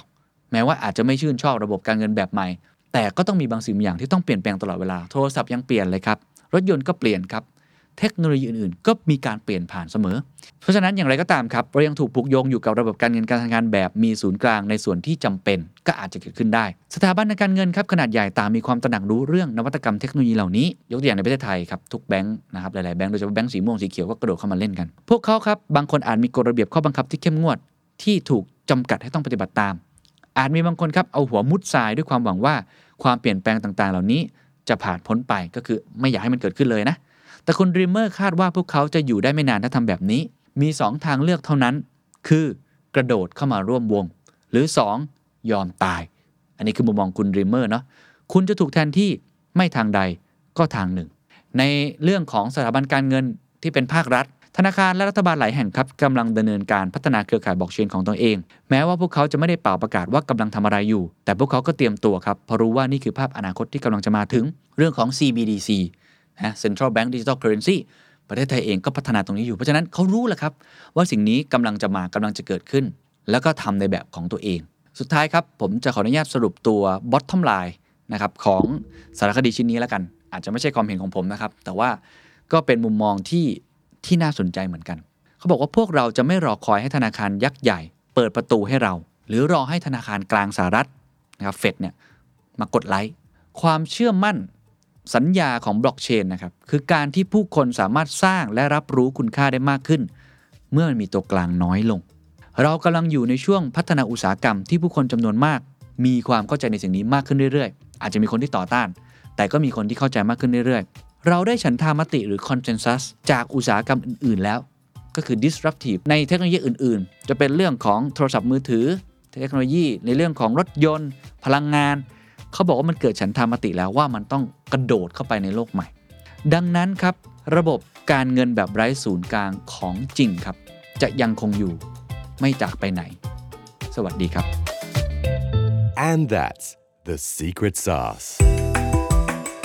แม้ว่าอาจจะไม่ชื่นชอบระบบการเงินแบบใหม่ แต่ก็ต้องมีบางสิ่งบางอย่างที่ต้องเปลี่ยนแปลงตลอดเวลาโทรศัพท์ยังเปลี่ยนเลยครับรถยนต์ก็เปลี่ยนครับเทคโนโลยีอื่นๆ ก็มีการเปลี่ยนผ่านเสมอ เพราะฉะนั้นอย่างไรก็ตามครับ เรายังถูกผูกโยงอยู่กับระบบการเงินการธนาคารแบบมีศูนย์กลางในส่วนที่จำเป็นก็อาจจะเกิดขึ้นได้ สถาบันการเงินครับขนาดใหญ่ต่างมีความตระหนักรู้เรื่องนวัตกรรมเทคโนโลยีเหล่านี้ ยกตัวอย่างในประเทศไทยครับทุกแบงค์นะครับหลายๆแบงค์โดยเฉพาะแบงค์สีม่วงสีเขียวก็กระโดดเข้ามาเล่นกัน พวกเขาครับบางคนอาจมีกฎระเบียบข้อบังคับที่เข้มงวดที่ถูกจำกัดให้ต้องปฏิบัติตาม อาจมีบางคนครับเอาหัวมุดทรายด้วยความหวังว่า ความเปลี่ยนแปลงต่างๆ เหล่านี้จะผ่านพ้นไปก็คือไม่อยากให้มันเกิดขึ้นเลยนะ แต่คุณด r ีมเมอร์คาดว่าพวกเขาจะอยู่ได้ไม่นานถ้าทำแบบนี้ มี 2 ทางเลือกเท่านั้น คือกระโดดเข้ามาร่วมวง หรือ 2 ยอมตาย อันนี้คือมุมมองคุณด r ีมเมอร์เนาะคุณจะถูกแทนที่ไม่ทางใดก็ทางหนึ่ง ในเรื่องของสถาบันการเงินที่เป็นภาครัฐ ธนาคารและรัฐบาลหลายแห่งครับกำลังดำเนินการพัฒนาเครือข่ายบล็อกเชนของตัวเอง แม้ว่าพวกเขาจะไม่ได้ป่าวประกาศว่ากำลังทำอะไรอยู่ แต่พวกเขาก็เตรียมตัวครับเพราะรู้ว่านี่คือภาพอนาคตที่กำลังจะมาถึงเรื่องของ CBDC นะ Central Bank Digital Currency ประเทศไทยเองก็พัฒนาตรงนี้อยู่ เพราะฉะนั้นเขารู้แหละครับ ว่าสิ่งนี้กำลังจะมากำลังจะเกิดขึ้น แล้วก็ทำในแบบของตัวเอง สุดท้ายครับ ผมจะขออนุญาตสรุปตัว bottom line นะครับของสารคดีชิ้นนี้แล้วกัน อาจจะไม่ใช่ความเห็นของผมนะครับ แต่ว่าก็เป็นมุมมองที่ ที่น่าสนใจเหมือนกัน เขาบอกว่าพวกเราจะไม่รอคอยให้ธนาคารยักษ์ใหญ่ เปิดประตูให้เรา หรือรอให้ธนาคารกลางสหรัฐนะครับเฟดเนี่ยมากดไลค์ความเชื่อมั่นสัญญาของบล็อกเชนนะครับคือการที่ผู้คนสามารถสร้างและรับรู้คุณค่าได้มากขึ้น เมื่อมันมีตัวกลางน้อยลง เรากำลังอยู่ในช่วงพัฒนาอุตสาหกรรมที่ผู้คนจำนวนมาก มีความเข้าใจในสิ่งนี้มากขึ้นเรื่อยๆ อาจจะมีคนที่ต่อต้าน แต่ก็มีคนที่เข้าใจมากขึ้นเรื่อยๆ เราได้ฉันทามติหรือ consensus จากอุตสาหกรรมอื่น ๆ แล้ว ก็คือ disruptive ในเทคโนโลยีอื่น ๆ จะเป็นเรื่องของโทรศัพท์มือถือ เทคโนโลยี ในเรื่องของรถยนต์ พลังงาน เขาบอกว่ามันเกิดฉันทามติแล้วว่ามันต้องกระโดดเข้าไปในโลกใหม่ ดังนั้นครับ ระบบการเงินแบบไร้ศูนย์กลางของจริงครับ จะยังคงอยู่ไม่จากไปไหน สวัสดีครับ And that's the secret sauce.